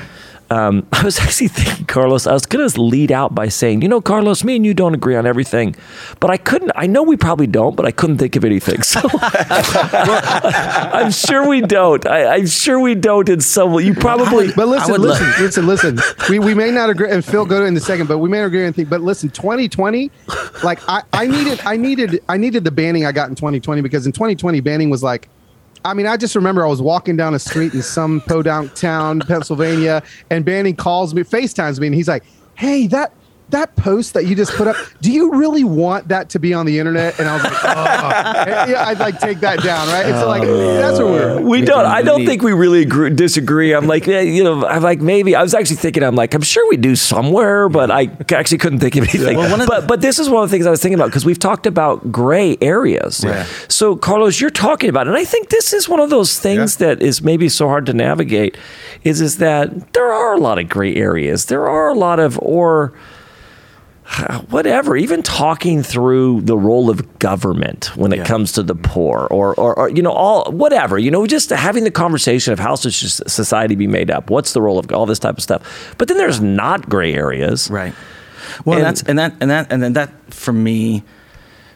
um, [laughs] I was actually thinking, Carlos. I was going to lead out by saying, you know, Carlos, me and you don't agree on everything, but I couldn't. I know we probably don't, but I couldn't think of anything. [laughs] So I'm sure we don't. I, I'm sure we don't. In some, way. you probably. But listen, listen, listen, listen. [laughs] We, we may not agree, and Phil go to in a second, but we may not agree on anything. But listen, 2020, like I, I needed, I needed, I needed the banning I got in 2020 because in 2020 banning was like, I mean, I just remember I was walking down a street in some [laughs] podunk town, Pennsylvania, and Banning calls me, FaceTimes me, and he's like, "Hey, that." That post that you just put up, do you really want that to be on the internet? And I was like, oh, [laughs] yeah, I'd like take that down, right? It's like that's where we're. We don't. I don't think we really agree, disagree. I'm like, yeah, you know, I'm like maybe. I was actually thinking. I'm like, I'm sure we do somewhere, but I actually couldn't think of anything. Well, of but but this is one of the things I was thinking about because we've talked about gray areas. Yeah. So Carlos, you're talking about, it, and I think this is one of those things Yeah. that is maybe so hard to navigate. Is is that there are a lot of gray areas. There are a lot of or [sighs] whatever, even talking through the role of government when it Yeah. comes to the poor, or, or, or you know, all whatever, you know, just having the conversation of how should society be made up? What's the role of all this type of stuff? But then there's not gray areas, Right. Well, And- that's and that and that and then that for me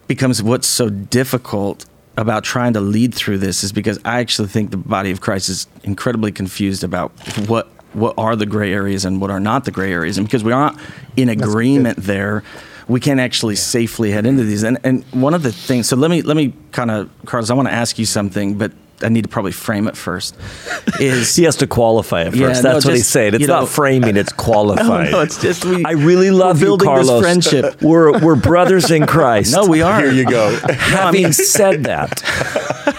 becomes what's so difficult about trying to lead through this is because I actually think the body of Christ is incredibly confused about what what are the gray areas and what are not the gray areas, and because we aren't in agreement there, we can't actually safely head into these. And and one of the things, so let me let me kind of, Carlos, I want to ask you something, but I need to probably frame it first. [laughs] Is He has to qualify it first. Yeah, That's no, what he's just, saying. It's you not know- framing; it's qualifying. [laughs] no, it's just we. I really love we're you, building this Carlos. friendship. [laughs] We're we're brothers in Christ. no, we are. Here you go. Having said that,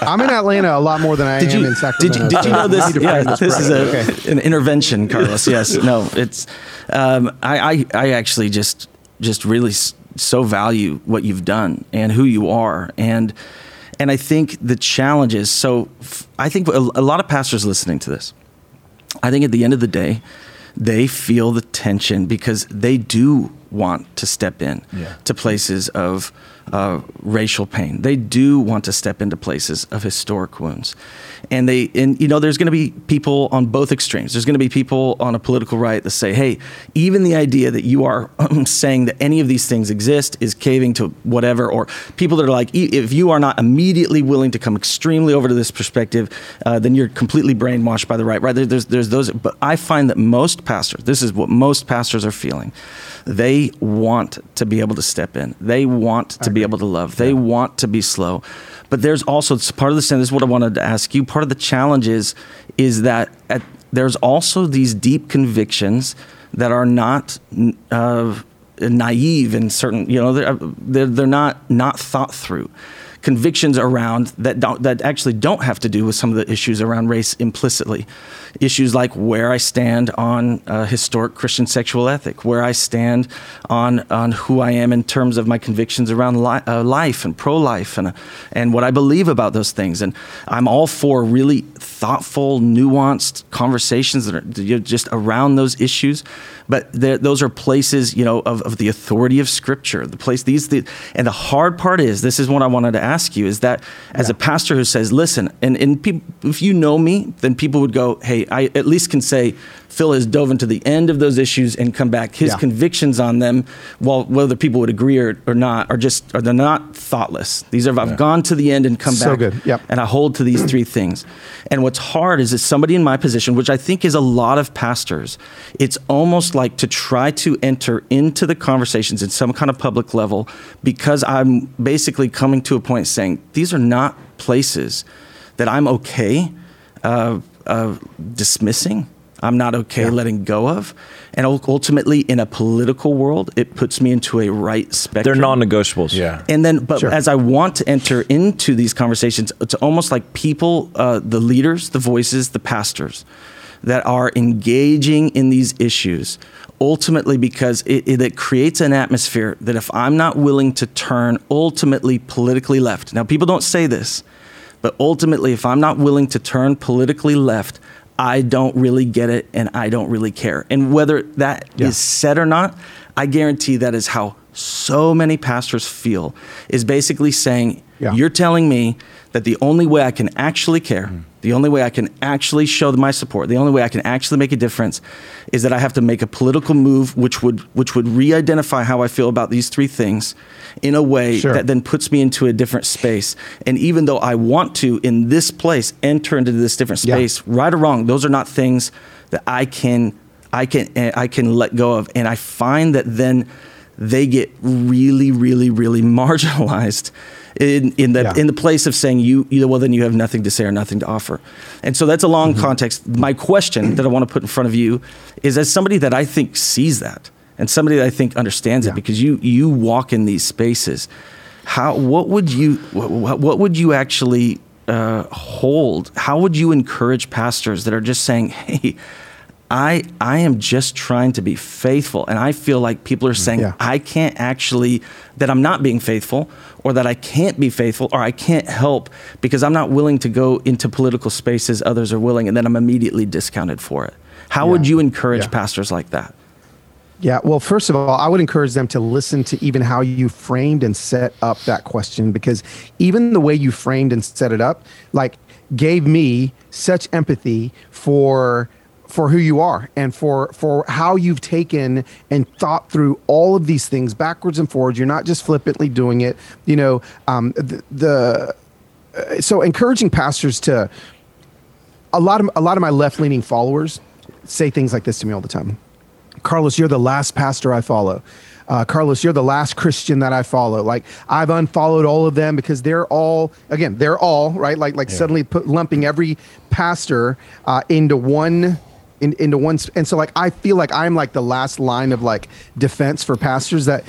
I'm in Atlanta a lot more than I Did am you, in did Sacramento. you did you know this? we need to Yeah, frame this is correctly. a, an intervention, Carlos. Yes, no, it's. Um, I, I I actually just just really so value what you've done and who you are, and and I think the challenge is so. f- I think a, a lot of pastors listening to this. I think at the end of the day, they feel the tension because they do want to step in Yeah. to places of uh, racial pain. They do want to step into places of historic wounds, and they and you know there's going to be people on both extremes. There's going to be people on a political right that say, "Hey, even the idea that you are saying that any of these things exist is caving to whatever," or people that are like, "E- "If you are not immediately willing to come extremely over to this perspective, uh, then you're completely brainwashed by the right." Right? There- There's there's those, but I find that most pastors, this is what most pastors are feeling. They want to be able to step in. They want to be able to love. They want to be slow. But there's also it's part of the sin. This is what I wanted to ask you. Part of the challenge is is that at, there's also these deep convictions that are not uh, naive in certain. You know, they're, they're they're not not thought through convictions around that don't, that actually don't have to do with some of the issues around race implicitly. Issues like where I stand on uh, historic Christian sexual ethic, where I stand on on who I am in terms of my convictions around li- uh, life and pro life and and what I believe about those things. And I'm all for really thoughtful, nuanced conversations that are just around those issues. But those are places, you know, of, of the authority of Scripture. The place these, the, and the hard part is, this is what I wanted to ask you, is that as yeah. a pastor who says, listen, and, and pe- if you know me, then people would go, hey, I at least can say, Phil has dove into the end of those issues and come back. His yeah. convictions on them, well, whether people would agree or, or not, are just are they're not thoughtless. These are I've gone to the end and come so back. Good. Yep. And I hold to these three things. And what's hard is that somebody in my position, which I think is a lot of pastors, it's almost like to try to enter into the conversations in some kind of public level because I'm basically coming to a point saying these are not places that I'm okay uh, uh, dismissing I'm not okay yeah. letting go of. And ultimately, in a political world, it puts me into a right spectrum. They're non negotiables. Yeah. And then, but sure. as I want to enter into these conversations, it's almost like people, uh, the leaders, the voices, the pastors that are engaging in these issues ultimately because it, it, it, creates an atmosphere that if I'm not willing to turn ultimately politically left, now people don't say this, but ultimately, if I'm not willing to turn politically left, I don't really get it and I don't really care. And whether that yeah. is said or not, I guarantee that is how so many pastors feel is basically saying, yeah. You're telling me that the only way I can actually care, mm. the only way I can actually show my support, the only way I can actually make a difference is that I have to make a political move which would which would re-identify how I feel about these three things in a way sure. that then puts me into a different space. And even though I want to in this place enter into this different space, yeah. right or wrong, those are not things that I can I can I can let go of. And I find that then they get really, really, really [laughs] marginalized in, in the yeah. in the place of saying you, you well then you have nothing to say or nothing to offer and so that's a long mm-hmm. context my question that i want to put in front of you is as somebody that i think sees that and somebody that i think understands yeah. it because you you walk in these spaces how what would you what, what would you actually uh, hold how would you encourage pastors that are just saying [laughs] hey I I am just trying to be faithful, and I feel like people are mm, saying yeah. I can't actually that I'm not being faithful, or that I can't be faithful, or I can't help because I'm not willing to go into political spaces others are willing, and then I'm immediately discounted for it. How yeah. would you encourage yeah. pastors like that? Yeah, well, first of all, I would encourage them to listen to even how you framed and set up that question because even the way you framed and set it up, like, gave me such empathy for for who you are and for for how you've taken and thought through all of these things backwards and forwards. You're not just flippantly doing it. You know, um, the, the uh, so encouraging pastors to a lot of a lot of my left leaning followers say things like this to me all the time. Carlos, you're the last pastor I follow. Uh, Carlos, you're the last Christian that I follow. Like I've unfollowed all of them because they're all again, they're all right. Like like yeah. suddenly put, lumping every pastor uh, into one in, into one and so like i feel like i'm like the last line of like defense for pastors that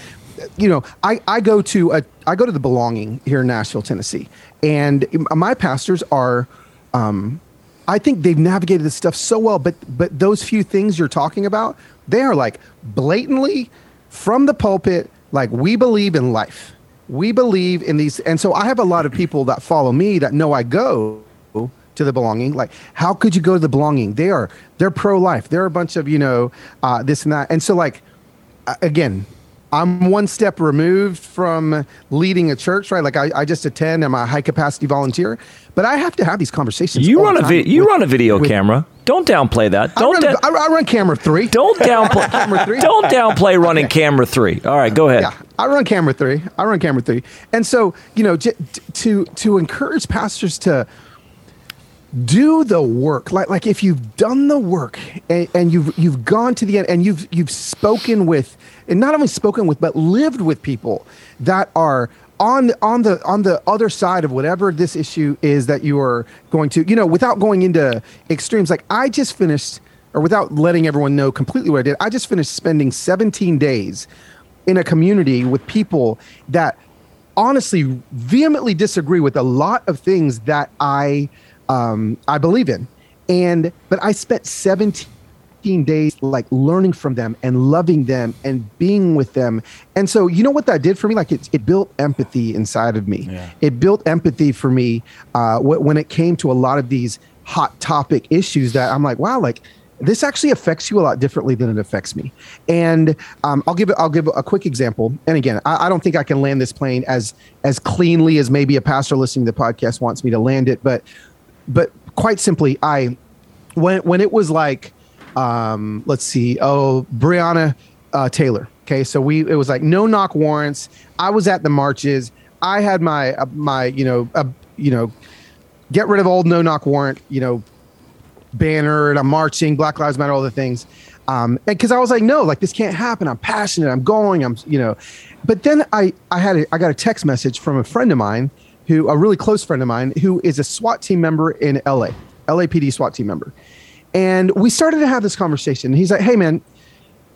you know i i go to a i go to the belonging here in nashville tennessee and my pastors are um i think they've navigated this stuff so well but but those few things you're talking about they are like blatantly from the pulpit like we believe in life. We believe in these and so i have a lot of people that follow me that know i go to the belonging. Like, how could you go to the belonging? They are they're pro life. They're a bunch of you know uh, this and that. And so like again, I'm one step removed from leading a church, right? Like I, I just attend. I'm a high capacity volunteer, but I have to have these conversations. You run a vi- you with, run a video with, camera. Don't downplay that. Don't I run, da- I run camera three. Don't [laughs] downplay camera three. Don't downplay running okay. camera three. All right, go ahead. Yeah, I run camera three. I run camera three, and so you know, j- to to encourage pastors to do the work. Like like if you've done the work and, and, you've you've gone to the end and you've you've spoken with and not only spoken with but lived with people that are on on the on the other side of whatever this issue is that you are going to you know without going into extremes like i just finished or without letting everyone know completely what i did i just finished spending 17 days in a community with people that honestly vehemently disagree with a lot of things that I um, I believe in, and but I spent 17 days like learning from them and loving them and being with them. And so, you know what that did for me? Like it, it built empathy inside of me. Yeah. It built empathy for me uh, when it came to a lot of these hot topic issues that I'm like, wow, like this actually affects you a lot differently than it affects me. And um, I'll give it. I'll give a quick example. And again, I, I don't think I can land this plane as as cleanly as maybe a pastor listening to the podcast wants me to land it. But but quite simply, I when when it was like, um, let's see, oh Breonna uh, Taylor. Okay, so we it was like no knock warrants. I was at the marches. I had my uh, my you know uh, you know get rid of old no knock warrant you know banner and I'm marching Black Lives Matter all the things. Um, and because I was like, no, like this can't happen. I'm passionate. I'm going. I'm, you know, but then I, I had, a, I got a text message from a friend of mine who, a really close friend of mine who is a SWAT team member in LA, LAPD SWAT team member. And we started to have this conversation. He's like, hey man,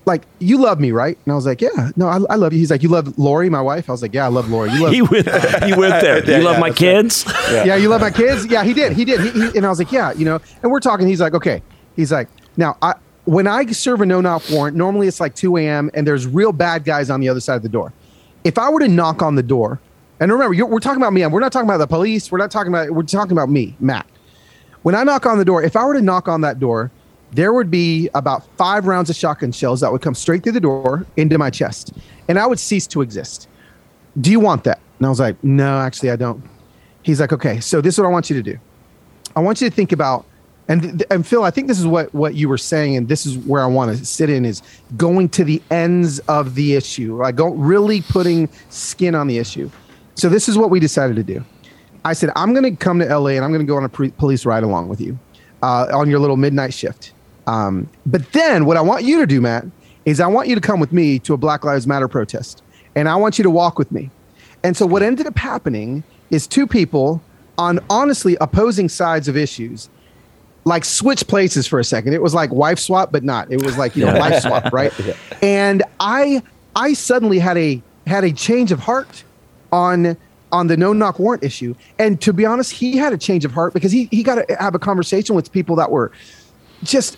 like you love me, right? And I was like, yeah, no, I, I love you. He's like, you love Lori, my wife. I was like, yeah, I love Lori. You love, He went, he went [laughs] there. You love my kids? [laughs] yeah. you love my kids. Yeah, he did. He did. He, he, and I was like, yeah, you know. And we're talking. He's like, okay. He's like, now, I when I serve a no knock warrant, normally it's like 2 a.m. and there's real bad guys on the other side of the door. If I were to knock on the door, and remember, we're talking about me. We're not talking about the police. We're not talking about. We're talking about me, Matt. When I knock on the door, if I were to knock on that door, there would be about five rounds of shotgun shells that would come straight through the door into my chest, and I would cease to exist. Do you want that? And I was like, no, actually, I don't. He's like, okay, so this is what I want you to do. I want you to think about, and and Phil, I think this is what what you were saying, and this is where I want to sit in is going to the ends of the issue, like go really putting skin on the issue. So this is what we decided to do. I said, I'm going to come to LA and I'm going to go on a pre- police ride along with you uh, on your little midnight shift. Um, but then what I want you to do, Matt, is I want you to come with me to a Black Lives Matter protest, and I want you to walk with me. And so what ended up happening is two people on honestly opposing sides of issues like switch places for a second. It was like wife swap, but not. It was like you know [laughs] wife swap, right? And I I suddenly had a had a change of heart on on the no knock warrant issue. And to be honest, he had a change of heart because he he got to have a conversation with people that were just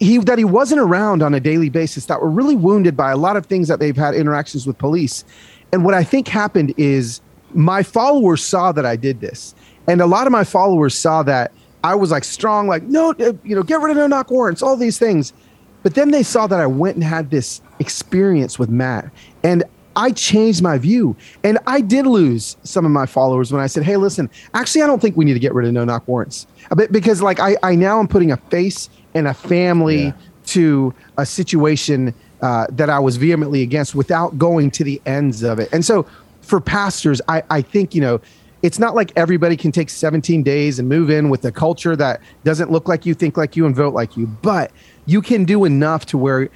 he that he wasn't around on a daily basis that were really wounded by a lot of things that they've had interactions with police. And what I think happened is my followers saw that I did this. And a lot of my followers saw that I was like strong, like, no, uh, you know, get rid of no knock warrants, all these things. But then they saw that I went and had this experience with Matt. And I changed my view. And I did lose some of my followers when I said, hey, listen, actually, I don't think we need to get rid of no knock warrants. A bit because like I, I now am putting a face and a family Yeah. to a situation uh, that I was vehemently against without going to the ends of it. And so for pastors, I, I think, you know, it's not like everybody can take 17 days and move in with a culture that doesn't look like you, think like you, and vote like you, but you can do enough to where,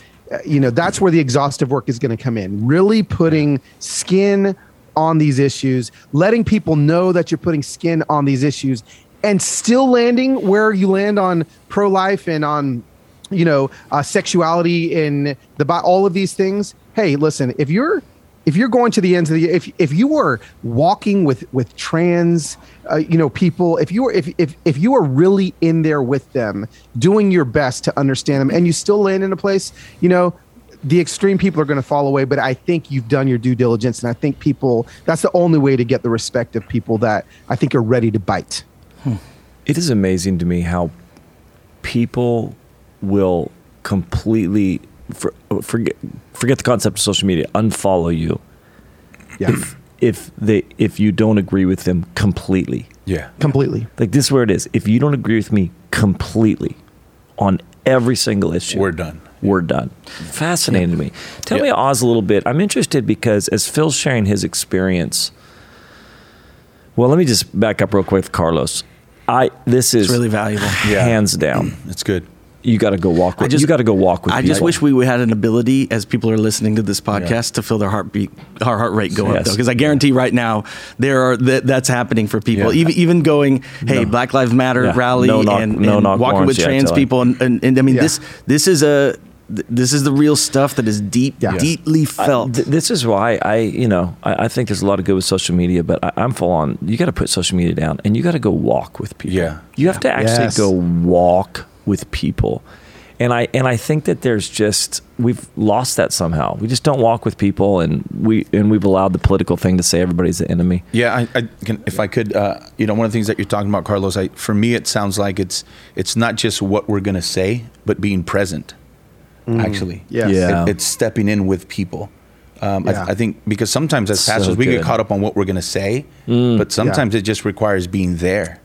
you know, that's where the exhaustive work is going to come in. Really putting skin on these issues, letting people know that you're putting skin on these issues, and still landing where you land on pro life and on you know uh, sexuality and the all of these things hey listen if you're if you're going to the ends of the if if you were walking with with trans uh, you know people if you were if, if if you were really in there with them doing your best to understand them and you still land in a place you know the extreme people are going to fall away but i think you've done your due diligence and i think people that's the only way to get the respect of people that i think are ready to bite. It is amazing to me how people will completely for, forget forget the concept of social media, unfollow you yeah if if they if you don't agree with them completely. Yeah. completely Like this is where it is. If you don't agree with me completely on every single issue, We're done. We're done. Fascinating to me. Tell Yeah. me, Oz, a little bit. I'm interested because as Phil's sharing his experience. Well, let me just back up real quick, with Carlos. I this is It's really valuable. Yeah. hands down. It's good. You got to go walk with. I just- you got to go walk with. I just wish we had an ability as people are listening to this podcast to feel their heartbeat, our heart rate go up Yes. though, because I guarantee right now there are that that's happening for people. Yeah. Even even going, hey, Black Lives Matter Yeah. rally No knock- and, no and walking warrants, with trans totally. people, and, and, and I mean Yeah. this this is a this is the real stuff that is deep, Yeah. deeply I- felt. th- this is why I, you know, I, I think there's a lot of good with social media, but I, I'm full on. You got to put social media down, and you got to go walk with people. Yeah. you have to actually Yes. go walk with people, and I and I think that there's just we've lost that somehow. We just don't walk with people, and we and we've allowed the political thing to say everybody's the enemy. Yeah, I, I can, if I could, uh, you know, one of the things that you're talking about, Carlos, I, for me, it sounds like it's it's not just what we're going to say, but being present. Actually, Yes. Yeah. It- it's stepping in with people. Um, Yeah. I, I think because sometimes as So pastors we get caught up on what we're going to say, but sometimes it just requires being there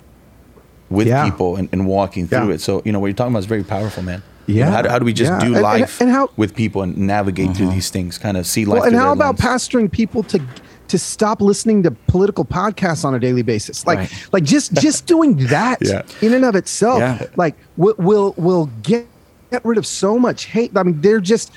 with Yeah. people and, and walking through Yeah. it. So you know what you're talking about is very powerful, man. You know, Yeah. how, do, how do we just Yeah. do And- and- life and how- with people and navigate through mm-hmm. these things? Kind of see life. Well, and how about lens? pastoring people to to stop listening to political podcasts on a daily basis? Like, Right. like just just [laughs] doing that Yeah. in and of itself, Yeah. like will will will get get rid of so much hate. I mean, they're just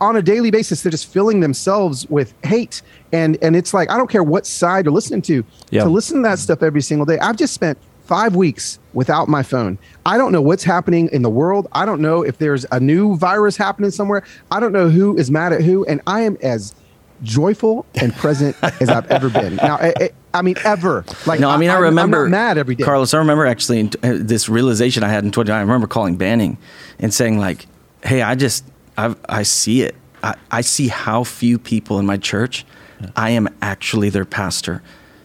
on a daily basis they're just filling themselves with hate, and and it's like I don't care what side you're listening to. Yeah. To listen to that stuff every single day, I've just spent five weeks without my phone. I don't know what's happening in the world. I don't know if there's a new virus happening somewhere. I don't know who is mad at who, and I am as joyful and present as I've ever been. Now, I, I- I mean, ever. Like, No, I mean I, I'm- remember I'm not mad every day. Carlos, I remember actually in, uh, this realization I had in 20. I remember calling Banning and saying like, "Hey, I just I I see it. I, I see how few people in my church. I am actually their pastor."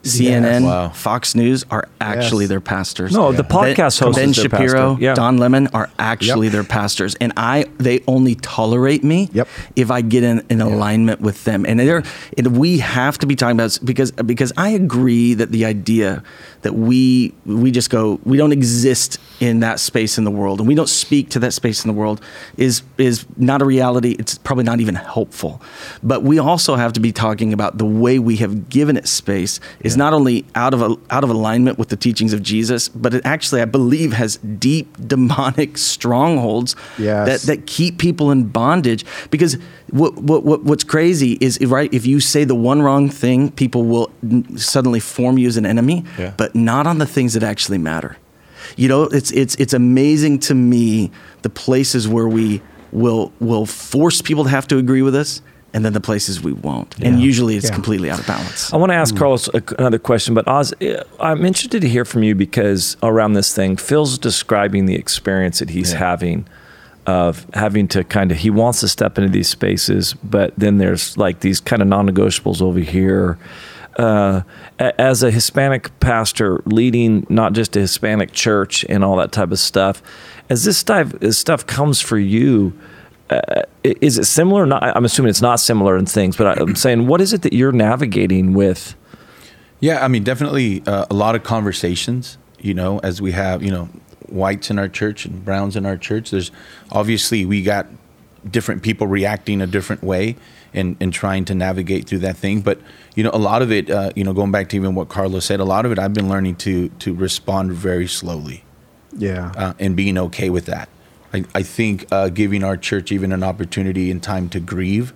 CNN, Wow. Fox News are actually Yes. their pastors. No, the podcast host Ben is their Shapiro, pastor. Yeah. Don Lemon are actually Yep. their pastors, and I they only tolerate me Yep. if I get in, in alignment with them. And they're and we have to be talking about because because I agree that the idea that we we just go we don't exist in that space in the world and we don't speak to that space in the world is is not a reality. It's probably not even helpful. But we also have to be talking about the way we have given it space is not only out of a, out of alignment with the teachings of Jesus, but it actually I believe has deep [laughs] demonic strongholds Yes. that that keep people in bondage because what, what, what what's crazy is right if you say the one wrong thing people will suddenly form you as an enemy Yeah. but not on the things that actually matter you know it's it's it's amazing to me the places where we will will force people to have to agree with us and then the places we won't and usually it's Yeah. completely out of balance I want to ask Carlos a, another question, but Oz, eh, I'm interested to hear from you because around this thing, Phil's describing the experience that he's having of having to kind of he wants to step into these spaces, but then there's like these kind of non-negotiables over here. Uh, as a Hispanic pastor leading not just a Hispanic church and all that type of stuff, as this type as stuff comes for you, uh, is it similar? Not, I'm assuming it's not similar in things, but I- I'm [clears throat] saying, what is it that you're navigating with? Yeah, I mean, definitely uh, a lot of conversations. You know, as we have, you know, whites in our church and browns in our church. There's obviously we got different people reacting a different way and and trying to navigate through that thing. But you know, a lot of it, uh, you know, going back to even what Carlos said, a lot of it I've been learning to to respond very slowly yeah. uh, and being okay with that. I, I think uh, giving our church even an opportunity and time to grieve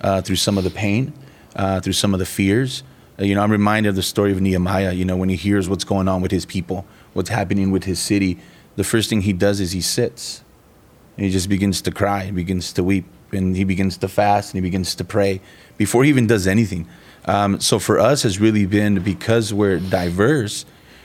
uh, through some of the pain, uh, through some of the fears. Uh, you know, I'm reminded of the story of Nehemiah. You know, when he hears what's going on with his people, what's happening with his city, the first thing he does is he sits. And he just begins to cry, he begins to weep, and he begins to fast, and he begins to pray before he even does anything. Um, so for us, has really been because we're diverse,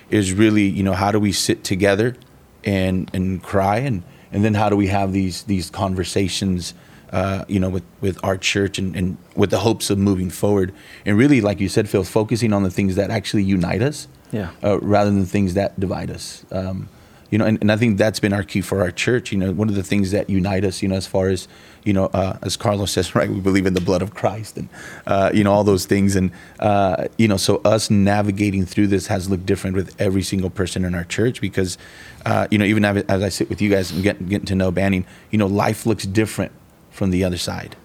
is really you know how do we sit together and and cry and and then how do we have these these conversations uh, you know with with our church and, and with the hopes of moving forward? And really like you said Phil focusing on the things that actually unite us Yeah. uh, rather than the things that divide us. Um, you know and, and I think that's been our key for our church. You know one of the things that unite us you know as far as you know uh, as Carlos says [laughs] right we believe in the blood of Christ and uh, you know all those things. And uh, you know so us navigating through this has looked different with every single person in our church because uh, you know even as I sit with you guys and getting, getting to know Banning you know life looks different from the other side.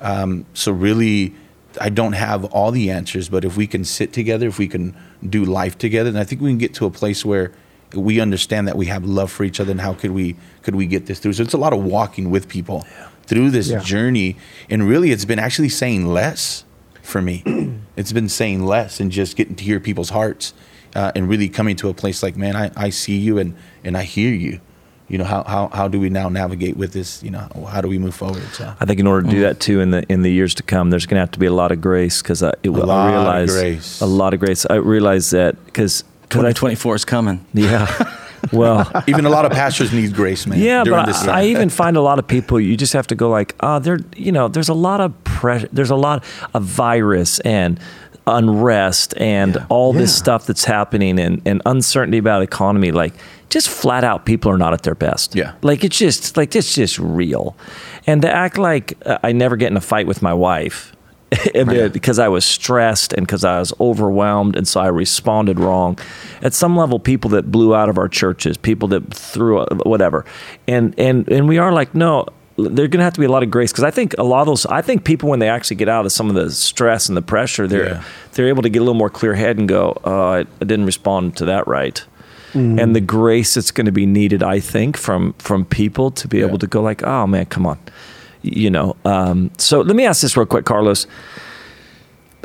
Um, so really I don't have all the answers but if we can sit together if we can do life together then I think we can get to a place where we understand that we have love for each other and how could we could we get this through. So it's a lot of walking with people through this Yeah. journey and really it's been actually saying less for me [clears throat] it's been saying less and just getting to hear people's hearts uh, and really coming to a place like man I, I see you and and I hear you you know, how, how, how do we now navigate with this? You know, how do we move forward? So I think in order to do that too in the in the years to come, there's going to have to be a lot of grace because I, it, lot I of realize grace. a lot of grace. I realize that because I 2024 is coming. yeah, [laughs] well. [laughs] even a lot of pastors need grace, man. Yeah, but I. I even find a lot of people. You just have to go like, oh, there. You know, there's a lot of pressure. There's a lot of virus and unrest and all this stuff that's happening and, and uncertainty about economy. Like, just flat out, people are not at their best. Yeah. like it's just like it's just real, and to act like uh, I never get in a fight with my wife. [laughs] and then- because I was stressed and because I was overwhelmed, and so I responded wrong. At some level, people that blew out of our churches, people that threw uh, whatever, and and and we are like, no, there's going to have to be a lot of grace because I think a lot of those. I think people when they actually get out of some of the stress and the pressure, they're Yeah. they're able to get a little more clear head and go, oh, I, I didn't respond to that right. And the grace that's going to be needed, I think, from from people to be able to go like, oh man, come on, you know. Um, so let me ask this real quick, Carlos.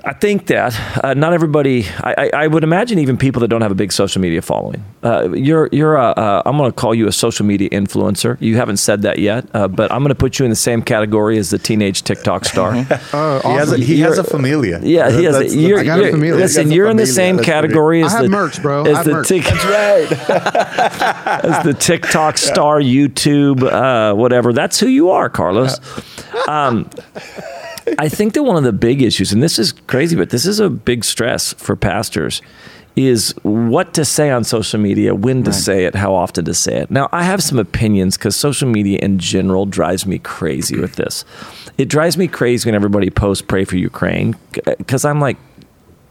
I think that uh, not everybody. I, I, I would imagine even people that don't have a big social media following. Uh, you're you're a. Uh, I'm going to call you a social media influencer. You haven't said that yet, uh, but I'm going to put you in the same category as the teenage TikTok star. [laughs] Oh, he has a, awesome. he has a familia. Yeah, he has. That's A, you're, I got you're- familia. Listen, He has a you're in the same That's pretty- category I as have the merch, bro. As I have the merch. Tik- [laughs] [laughs] as the TikTok star, YouTube, uh, whatever. That's who you are, Carlos. Um, [laughs] I think that one of the big issues, and this is crazy, but this is a big stress for pastors, is what to say on social media, when to say it, how often to say it. Now, I have some opinions because social media in general drives me crazy with this. It drives me crazy when everybody posts "Pray for Ukraine" because I'm like,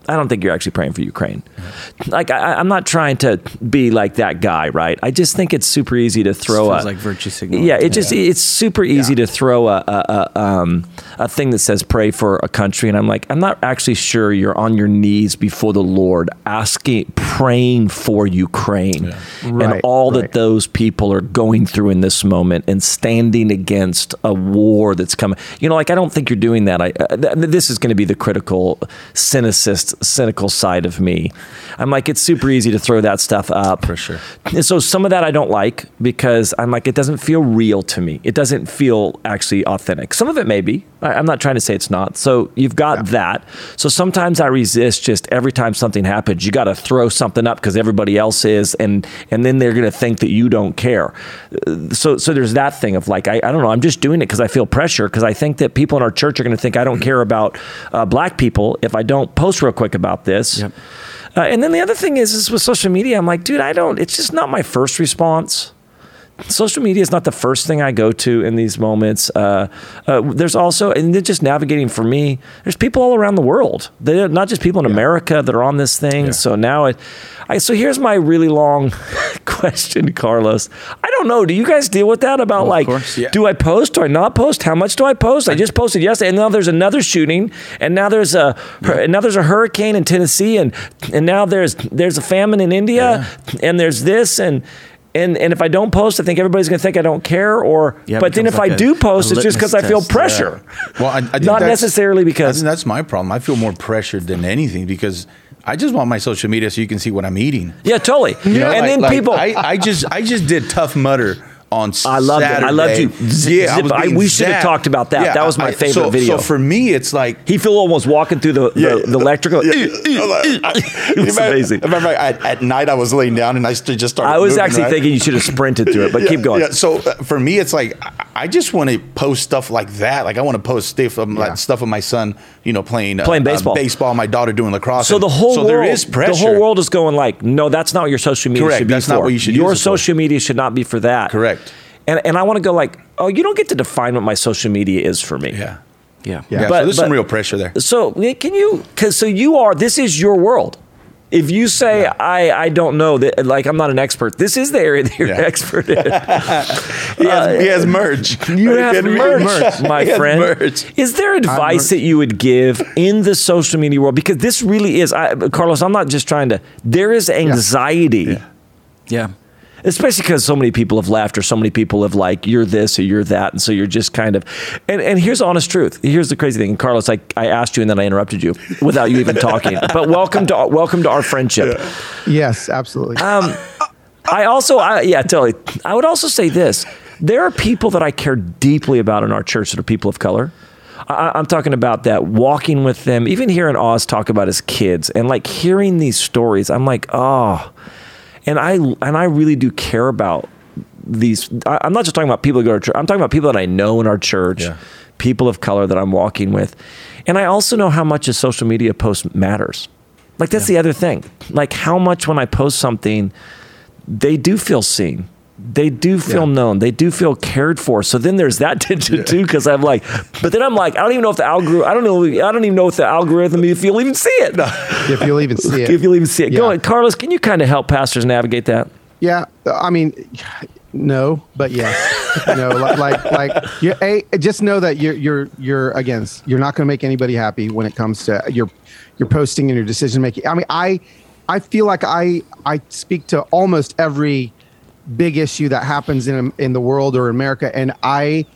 I don't think you're actually praying for Ukraine. Like I, I'm not trying to be like that guy, right? I just think it's super easy to throw feels a like virtue signaling. Yeah, it just it's super easy to throw a a, a, um, a thing that says pray for a country, and I'm like, I'm not actually sure you're on your knees before the Lord asking, praying for Ukraine and Right, all that those people are going through in this moment and standing against a war that's coming. You know, like I don't think you're doing that. I uh, th- this is going to be the critical cynicist, cynical side of me. I'm like, it's super easy to throw that stuff up For sure. and so some of that I don't like because I'm like, it doesn't feel real to me. It doesn't feel actually authentic. Some of it may be. I, I'm not trying to say it's not. So you've got that. So sometimes I resist just every time something happens, you got to throw something up because everybody else is. And, and then they're going to think that you don't care. So, so there's that thing of like, I, I don't know, I'm just doing it because I feel pressure because I think that people in our church are going to think I don't care about uh, black people if I don't post real quick about this. Yep. Uh, and then the other thing is, is with social media, I'm like, dude, I don't. It's just not my first response. Social media is not the first thing I go to in these moments. Uh, uh, there's also, and then just navigating for me. There's people all around the world. They're not just people in America that are on this thing. So now it. I, so here's my really long [laughs] question, Carlos. I don't know. Do you guys deal with that about like. Yeah. do I post? Do I not post? How much do I post? I just posted yesterday, and now there's another shooting, and now there's a and now there's a hurricane in Tennessee, and and now there's there's a famine in India, and there's this and. And, and if I don't post, I think everybody's going to think I don't care. Or, Yeah, but then if becomes I do post, it's just because I feel pressure. Well, I, I Not necessarily because that's my problem. I feel more pressured than anything because I just want my social media so you can see what I'm eating. yeah, totally. You know, and like- then like, people, I, I just I just did Tough Mudder on I loved it. I loved you. Z- Yeah, I zip- was I- we should have talked about that. That was my favorite so, video. So for me, it's like he feel almost walking through the, the, the electrical. [laughs] it was amazing. Remember, at, at night I was laying down and I just started. I was moving, actually right? thinking you should have sprinted through it, but [laughs] keep going. Yeah, so uh, for me, it's like I- I just want to post stuff like that. Like I want to post stuff of, like, stuff of my son, you know, playing uh, Playing uh, baseball. baseball. My daughter doing lacrosse. So the whole so world, there is pressure. the whole world is going like, no, that's not what your social media Correct. should be That's for. not what you should Your use it for. social media should not be for that. Correct. And and I want to go like, oh, you don't get to define what my social media is for me. Yeah. Yeah. Yeah. But- so there's but- some real pressure there. So can you? Because so you are. This is your world. If you say I I don't know that, like I'm not an expert. This is the area that you're Yeah. an expert in. [laughs] Uh, he has, he has merch. You have He has merch, my friend. merch. Is there advice that you would give in the social media world? Because this really is, I, Carlos. I'm not just trying to. There is anxiety, Yeah. Especially because so many people have left, or so many people have like you're this or you're that, and so you're just kind of. And and here's the honest truth. Here's the crazy thing, and Carlos. I I asked you, and then I interrupted you without you even talking. But welcome to welcome to our friendship. Yes, absolutely. Um, I also, I, yeah, totally. I would also say this: there are people that I care deeply about in our church that are people of color. I, am talking about that walking with them, even hearing Oz talk about his kids, and like hearing these stories. I'm like, oh, and I and I really do care about these. I, am not just talking about people who go to church. I'm talking about people that I know in our church, yeah. people of color that I'm walking with, and I also know how much a social media post matters. Like that's yeah. the other thing. Like how much when I post something, they do feel seen. They do feel yeah. known. They do feel cared for. So then there's that [laughs] tension yeah. too, because I'm like, but then I'm like, I don't even know if the algorithm. I don't know. I don't even know if the algorithm. If you'll even see it. [laughs] if you'll even see it. if you'll even see it. Go ahead, Carlos. Can you kind of help pastors navigate that? Yeah, I mean, no, but yes. you know, like like like you a just know that you're you're you're again you're not going to make anybody happy when it comes to your your posting and your decision making. I mean, I I feel like I I speak to almost every big issue that happens in in the world or in America, and I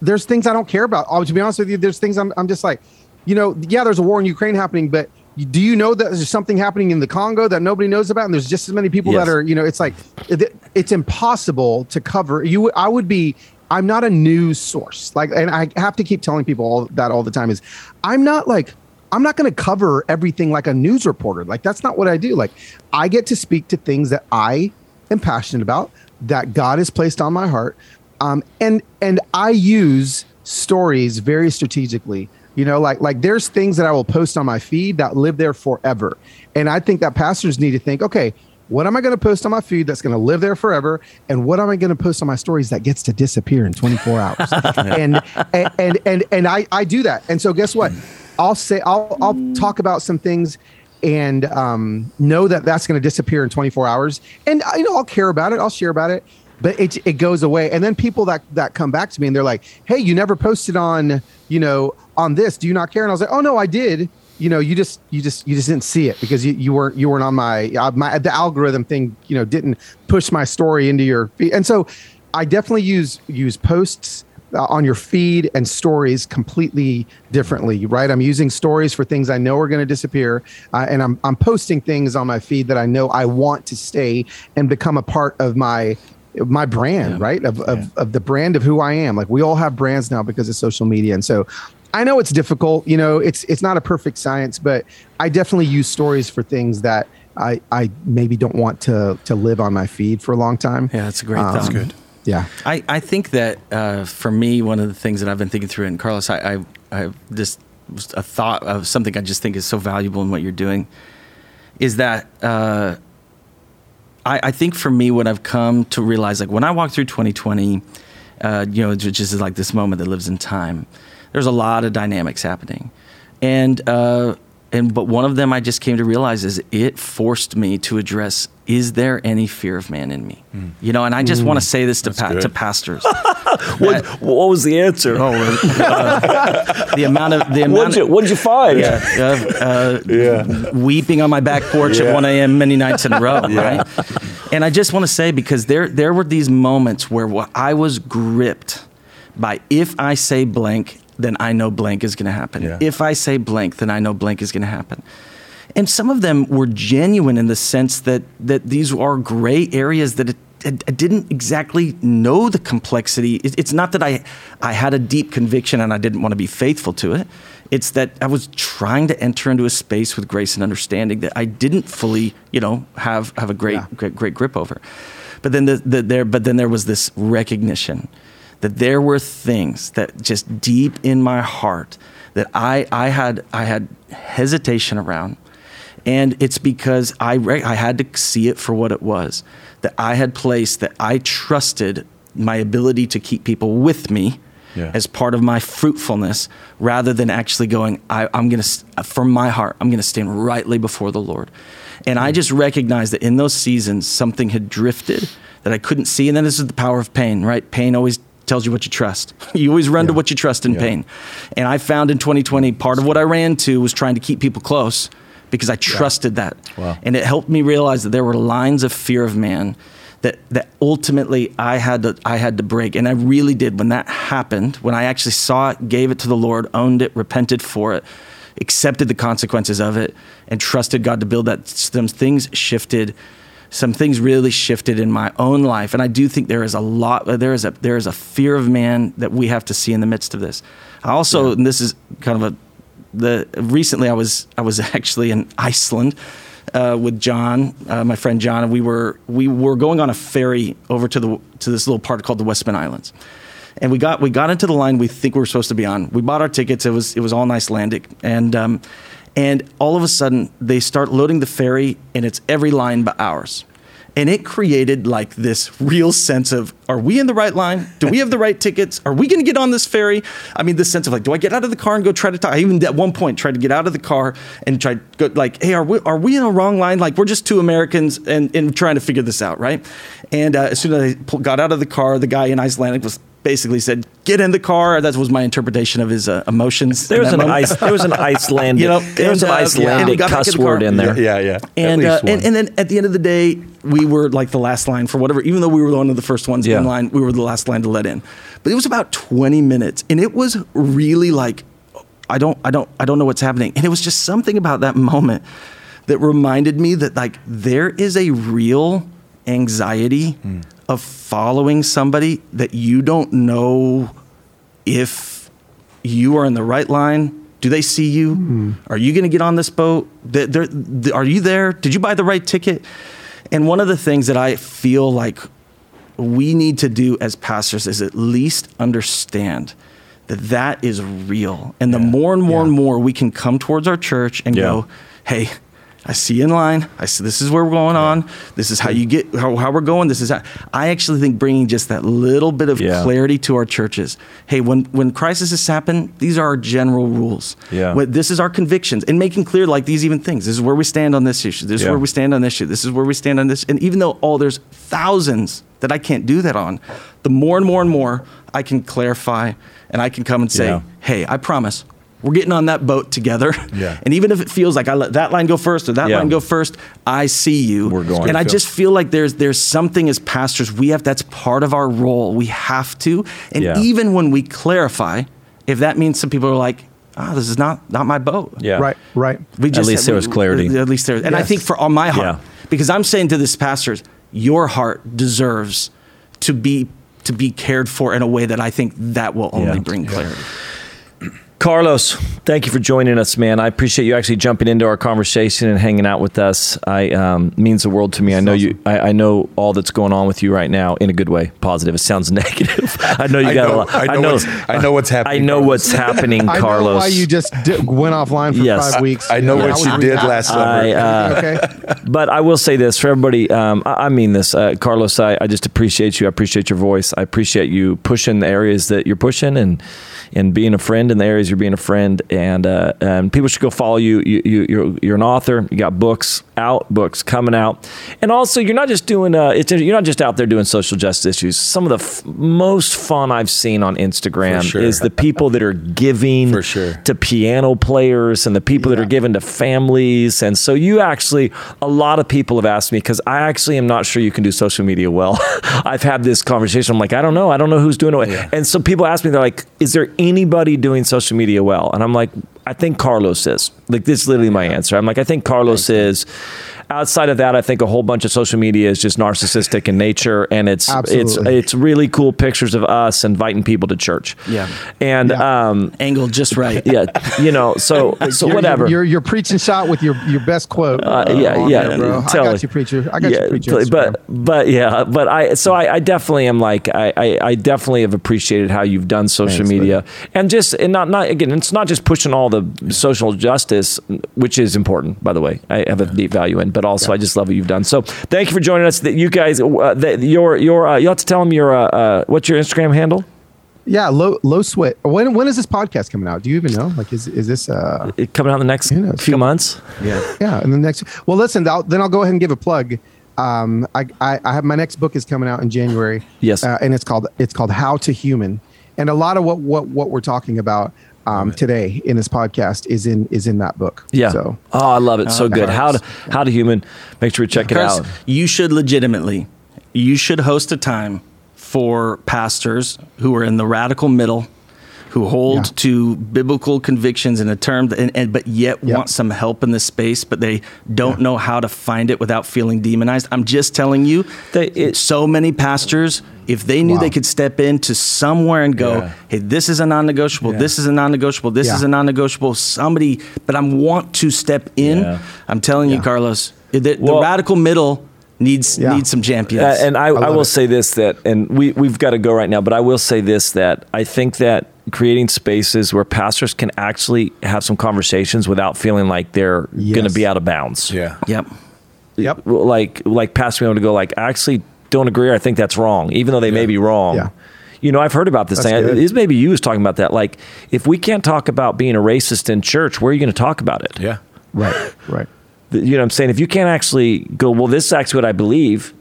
there's things I don't care about. Oh, to be honest with you, there's things I'm I'm just like, you know, yeah, there's a war in Ukraine happening, but do you know that there's something happening in the Congo that nobody knows about, and there's just as many people yes. that are, you know, it's like it's impossible to cover. You, I would be. I'm not a news source, like, and I have to keep telling people all that all the time. Is I'm not like I'm not going to cover everything like a news reporter. Like that's not what I do. Like I get to speak to things that I am passionate about, that God has placed on my heart, um, and and I use stories very strategically you know, like like there's things that I will post on my feed that live there forever. And I think that pastors need to think, okay, what am I going to post on my feed that's going to live there forever? And what am I going to post on my stories that gets to disappear in 24 hours? and, [laughs] and, and, and, and I, I do that. And so guess what? I'll say, I'll, I'll talk about some things and um, know that that's going to disappear in 24 hours. And, you know, I'll care about it. I'll share about it but it, it goes away. And then people that, that come back to me and they're like, Hey, you never posted on, you know, on this. Do you not care? And I was like, Oh no, I did. You know, you just, you just, you just didn't see it because you, you weren't, you weren't on my, uh, my, the algorithm thing, you know, didn't push my story into your feed. And so I definitely use, use posts uh, on your feed and stories completely differently, right? I'm using stories for things I know are going to disappear, uh, and I'm I'm posting things on my feed that I know I want to stay and become a part of my my brand, yeah. right? Of, of, yeah. of the brand of who I am. Like we all have brands now because of social media. And so I know it's difficult, you know, it's, it's not a perfect science, but I definitely use stories for things that I, I maybe don't want to, to live on my feed for a long time. Yeah, that's a great. Um, that's good. Yeah. I, I think that uh, for me, one of the things that I've been thinking through, and Carlos, I, I, I just a thought of something I just think is so valuable in what you're doing is that uh, I, I, think for me, what I've come to realize, like when I walked through 2020, uh, you know, which is like this moment that lives in time, there's a lot of dynamics happening. And, uh, and but one of them I just came to realize is it forced me to address is there any fear of man in me? Mm. You know, and I just mm. want to say this to pa- to pastors. [laughs] what, what, was the answer? Oh, uh, [laughs] the amount of the amount. What'd you, what'd you find? Yeah, uh, uh, yeah. weeping on my back porch yeah. at 1 a.m. many nights in a row, yeah. right? And I just want to say because there there were these moments where I was gripped by if I say blank, then I know blank is going to happen. Yeah. If I say blank, then I know blank is going to happen. And some of them were genuine in the sense that that these are gray areas that it, I didn't exactly know the complexity. It's not that I, I had a deep conviction and I didn't want to be faithful to it. It's that I was trying to enter into a space with grace and understanding that I didn't fully, you know, have have a great yeah. great, great grip over. But then the, the, there, but then there was this recognition that there were things that just deep in my heart that I I had I had hesitation around, and it's because I re- I had to see it for what it was that I had placed that I trusted my ability to keep people with me yeah. as part of my fruitfulness rather than actually going, I, am going to, from my heart, I'm going to stand rightly before the Lord. And I hmm. just recognized that in those seasons, something had drifted that I couldn't see. And then this is the power of pain, right? Pain always tells you what you trust. [laughs] You always run yeah. to what you trust in yeah. pain. And I found in 2020, part of what I ran to was trying to keep people close because I trusted yeah. that. Wow. And it helped me realize that there were lines of fear of man that that ultimately I had to I had to break. And I really did when that happened, when I actually saw it, gave it to the Lord, owned it, repented for it, accepted the consequences of it, and trusted God to build that things shifted some things really shifted in my own life, and I do think there is a lot. There is a there is a fear of man that we have to see in the midst of this. I also, and this is kind of a the recently I was I was [laughs] actually in Iceland. Uh, with John, uh, my friend John, and we were we were going on a ferry over to the to this little part called the Westman Islands, and we got we got into the line we think we were supposed to be on. We bought our tickets. It was it was all Icelandic, and um, and all of a sudden they start loading the ferry, and it's every line but ours. And it created like this real sense of, are we in the right line? Do we have the right tickets? Are we going to get on this ferry? I mean, this sense of like, do I get out of the car and go try to talk? I even at one point tried to get out of the car and to go like, hey, are we, are we in a wrong line? Like we're just two Americans and, and trying to figure this out, right? And uh, as soon as I got out of the car, the guy in Icelandic was basically said, "Get in the car." That was my interpretation of his uh, emotions. There was an ice. There was an Icelandic. [laughs] you know, there was an uh, Icelandic yeah, cuss word in there. Yeah, yeah. And, uh, and and then at the end of the day, we were like the last line for whatever. Even though we were one of the first ones yeah. in line, we were the last line to let in. But it was about twenty minutes, and it was really like, I don't, I don't, I don't know what's happening. And it was just something about that moment that reminded me that like there is a real anxiety mm. Of following somebody that you don't know if you are in the right line. Do they see you? Mm. Are you going to get on this boat? They're, they're, are you there? Did you buy the right ticket? And one of the things that I feel like we need to do as pastors is at least understand that that is real. And the more and more yeah. and more we can come towards our church and yeah. go, hey, I see you in line. I see this is where we're going on. This is how you get how, how we're going. This is how I actually think bringing just that little bit of yeah. clarity to our churches. Hey, when when crises happen, these are our general rules. Yeah. When, this is our convictions and making clear like these even things. This is where we stand on this issue. This yeah. is where we stand on this issue. This is where we stand on this. And even though all oh, there's thousands that I can't do that on, the more and more and more I can clarify and I can come and say, yeah. "Hey, I promise we're getting on that boat together. Yeah. [laughs] And even if it feels like I let that line go first or that yeah. line go first, I see you. We're going. And I just feel like there's there's something as pastors we have that's part of our role. We have to. And yeah. even when we clarify, if that means some people are like, ah, oh, this is not not my boat. Yeah. Right. Right. We just at least there was clarity. At least there. And yes. I think for on my heart, yeah. because I'm saying to this pastors, your heart deserves to be to be cared for in a way that I think that will only bring clarity. Carlos, thank you for joining us, man. I appreciate you actually jumping into our conversation and hanging out with us. I um, means the world to me. That's I know awesome. you. I, I, know all that's going on with you right now in a good way, positive. It sounds [laughs] negative. I know you I got know, a lot. I know. I know, what's, I know what's happening. I know Carlos. what's happening, Carlos. [laughs] I know why you just did, went offline for yes. five weeks. I, know what you did last summer. I, uh, [laughs] okay. But I will say this for everybody. Um, I, mean this, uh, Carlos. I, I just appreciate you. I appreciate your voice. I appreciate you pushing the areas that you're pushing and and being a friend in the areas you're being a friend. And uh, and people should go follow you. You, you you're, you're an author. You got books out, books coming out, and also you're not just doing. Uh, it's you're not just out there doing social justice issues. Some of the f- most fun I've seen on Instagram sure. is the people that are giving sure. to piano players and the people yeah. that are giving to families. And so you actually, a lot of people have asked me because I actually am not sure you can do social media well. [laughs] I've had this conversation. I'm like, I don't know. I don't know who's doing it. Yeah. And so people ask me, they're like, is there anybody doing social media well? And I'm like, I think Carlos is. Like this is literally my answer. I'm like, I think Carlos is outside of that, I think a whole bunch of social media is just narcissistic in nature, and it's Absolutely. it's it's really cool pictures of us inviting people to church. Yeah, and yeah. Um, angled just right. [laughs] Yeah, you know, so so you're, whatever. You're, you're, preaching shot with your your best quote. Uh, yeah, yeah, bro. I got you, preacher. I got yeah, you, preacher. But but yeah, but I so I, I definitely am like I, I, I definitely have appreciated how you've done social Thanks, media buddy. and just and not not again it's not just pushing all the social justice which is important by the way I have a deep value in but also yeah. I just love what you've done. So thank you for joining us. That you guys, uh, that your your uh, you have to tell them your uh, uh, what's your Instagram handle. Yeah, low low sweat. When when is this podcast coming out? Do you even know? Like, is is this uh it coming out in the next few months? Yeah, yeah. In the next, well, listen. I'll, then I'll go ahead and give a plug. Um, I, I, I have my next book is coming out in January. Yes, uh, and it's called it's called How to Human, and a lot of what what what we're talking about um, today in this podcast is in is in that book. Yeah. So, oh, I love it. So good. How to how to human. Make sure you check it out. You should legitimately. You should host a time for pastors who are in the radical middle, who hold Yeah. to biblical convictions in a term, that, and, and but yet Yeah. want some help in this space, but they don't know how to find it without feeling demonized. I'm just telling you, They- it- so many pastors, if they knew Wow. they could step into somewhere and go, Yeah. hey, this is a non-negotiable, this is a non-negotiable, this Yeah. is a non-negotiable. Somebody, but I want to step in. Yeah. I'm telling you, Carlos, the, the radical middle needs Yeah. needs some champions. Uh, and I, I, love will it. say this that, and we, we've got to go right now, but I will say this that I think that creating spaces where pastors can actually have some conversations without feeling like they're going to be out of bounds. Yeah. yep. Yep. Like, like pastors being able to go like, I actually don't agree. Or I think that's wrong, even though they may be wrong. Yeah. You know, I've heard about this That's thing. good. This maybe you was talking about that. Like, if we can't talk about being a racist in church, where are you going to talk about it? Yeah. Right. Right. [laughs] you know what I'm saying? If you can't actually go, well, this is actually what I believe, th-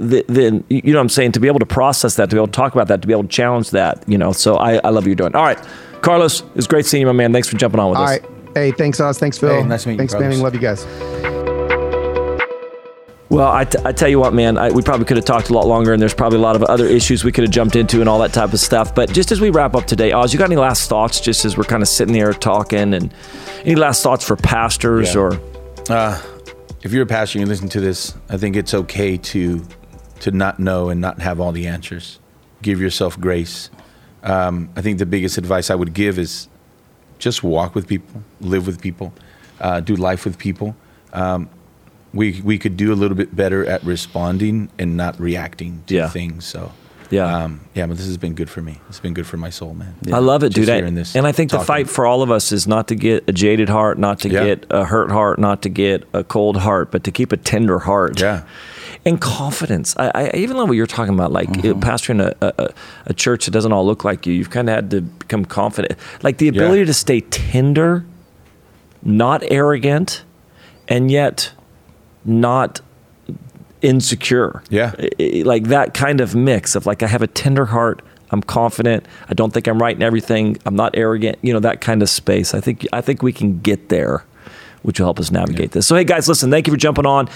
then, you know what I'm saying? To be able to process that, to be able to talk about that, to be able to challenge that, you know. So I, I love what you're doing. All right. Carlos, it's great seeing you, my man. Thanks for jumping on with All us. right. Hey, thanks, Oz. Thanks, Phil. Hey, nice to meet you, Thanks, Carlos. Manning. Love you guys. Well, I, t- I tell you what, man, I, we probably could have talked a lot longer, and there's probably a lot of other issues we could have jumped into and all that type of stuff. But just as we wrap up today, Oz, you got any last thoughts just as we're kind of sitting there talking? And any last thoughts for pastors Yeah. or. Uh, if you're a pastor and you listen to this, I think it's okay to to not know and not have all the answers. Give yourself grace. Um, I think the biggest advice I would give is just walk with people, live with people, uh, do life with people. Um, we we could do a little bit better at responding and not reacting to Yeah. things. So. Yeah. um, yeah, but this has been good for me. It's been good for my soul, man. I love it, Just dude. And I think the fight for all of us is not to get a jaded heart, not to Yeah. get a hurt heart, not to get a cold heart, but to keep a tender heart. Yeah. And confidence. I, I even love what you're talking about, like Mm-hmm. pastoring a, a, a church that doesn't all look like you. You've kind of had to become confident, like the ability Yeah. to stay tender, not arrogant, and yet not insecure. Yeah. Like that kind of mix of like I have a tender heart. I'm confident. I don't think I'm right in everything. I'm not arrogant. You know that kind of space. I think I think we can get there, which will help us navigate this. So hey guys, listen. Thank you for jumping on.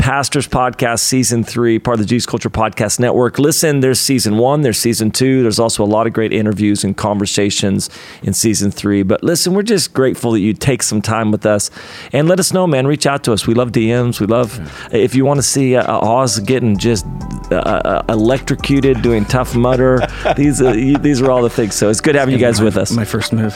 Pastors Podcast Season 3, part of the Jesus Culture Podcast Network. Listen, there's Season 1, there's Season 2. There's also a lot of great interviews and conversations in Season 3. But listen, we're just grateful that you take some time with us. And let us know, man. Reach out to us. We love DMs. We love, if you want to see uh, Oz getting just uh, uh, electrocuted, doing Tough Mudder, [laughs] these, uh, these are all the things. So it's good having you guys with us. My first move.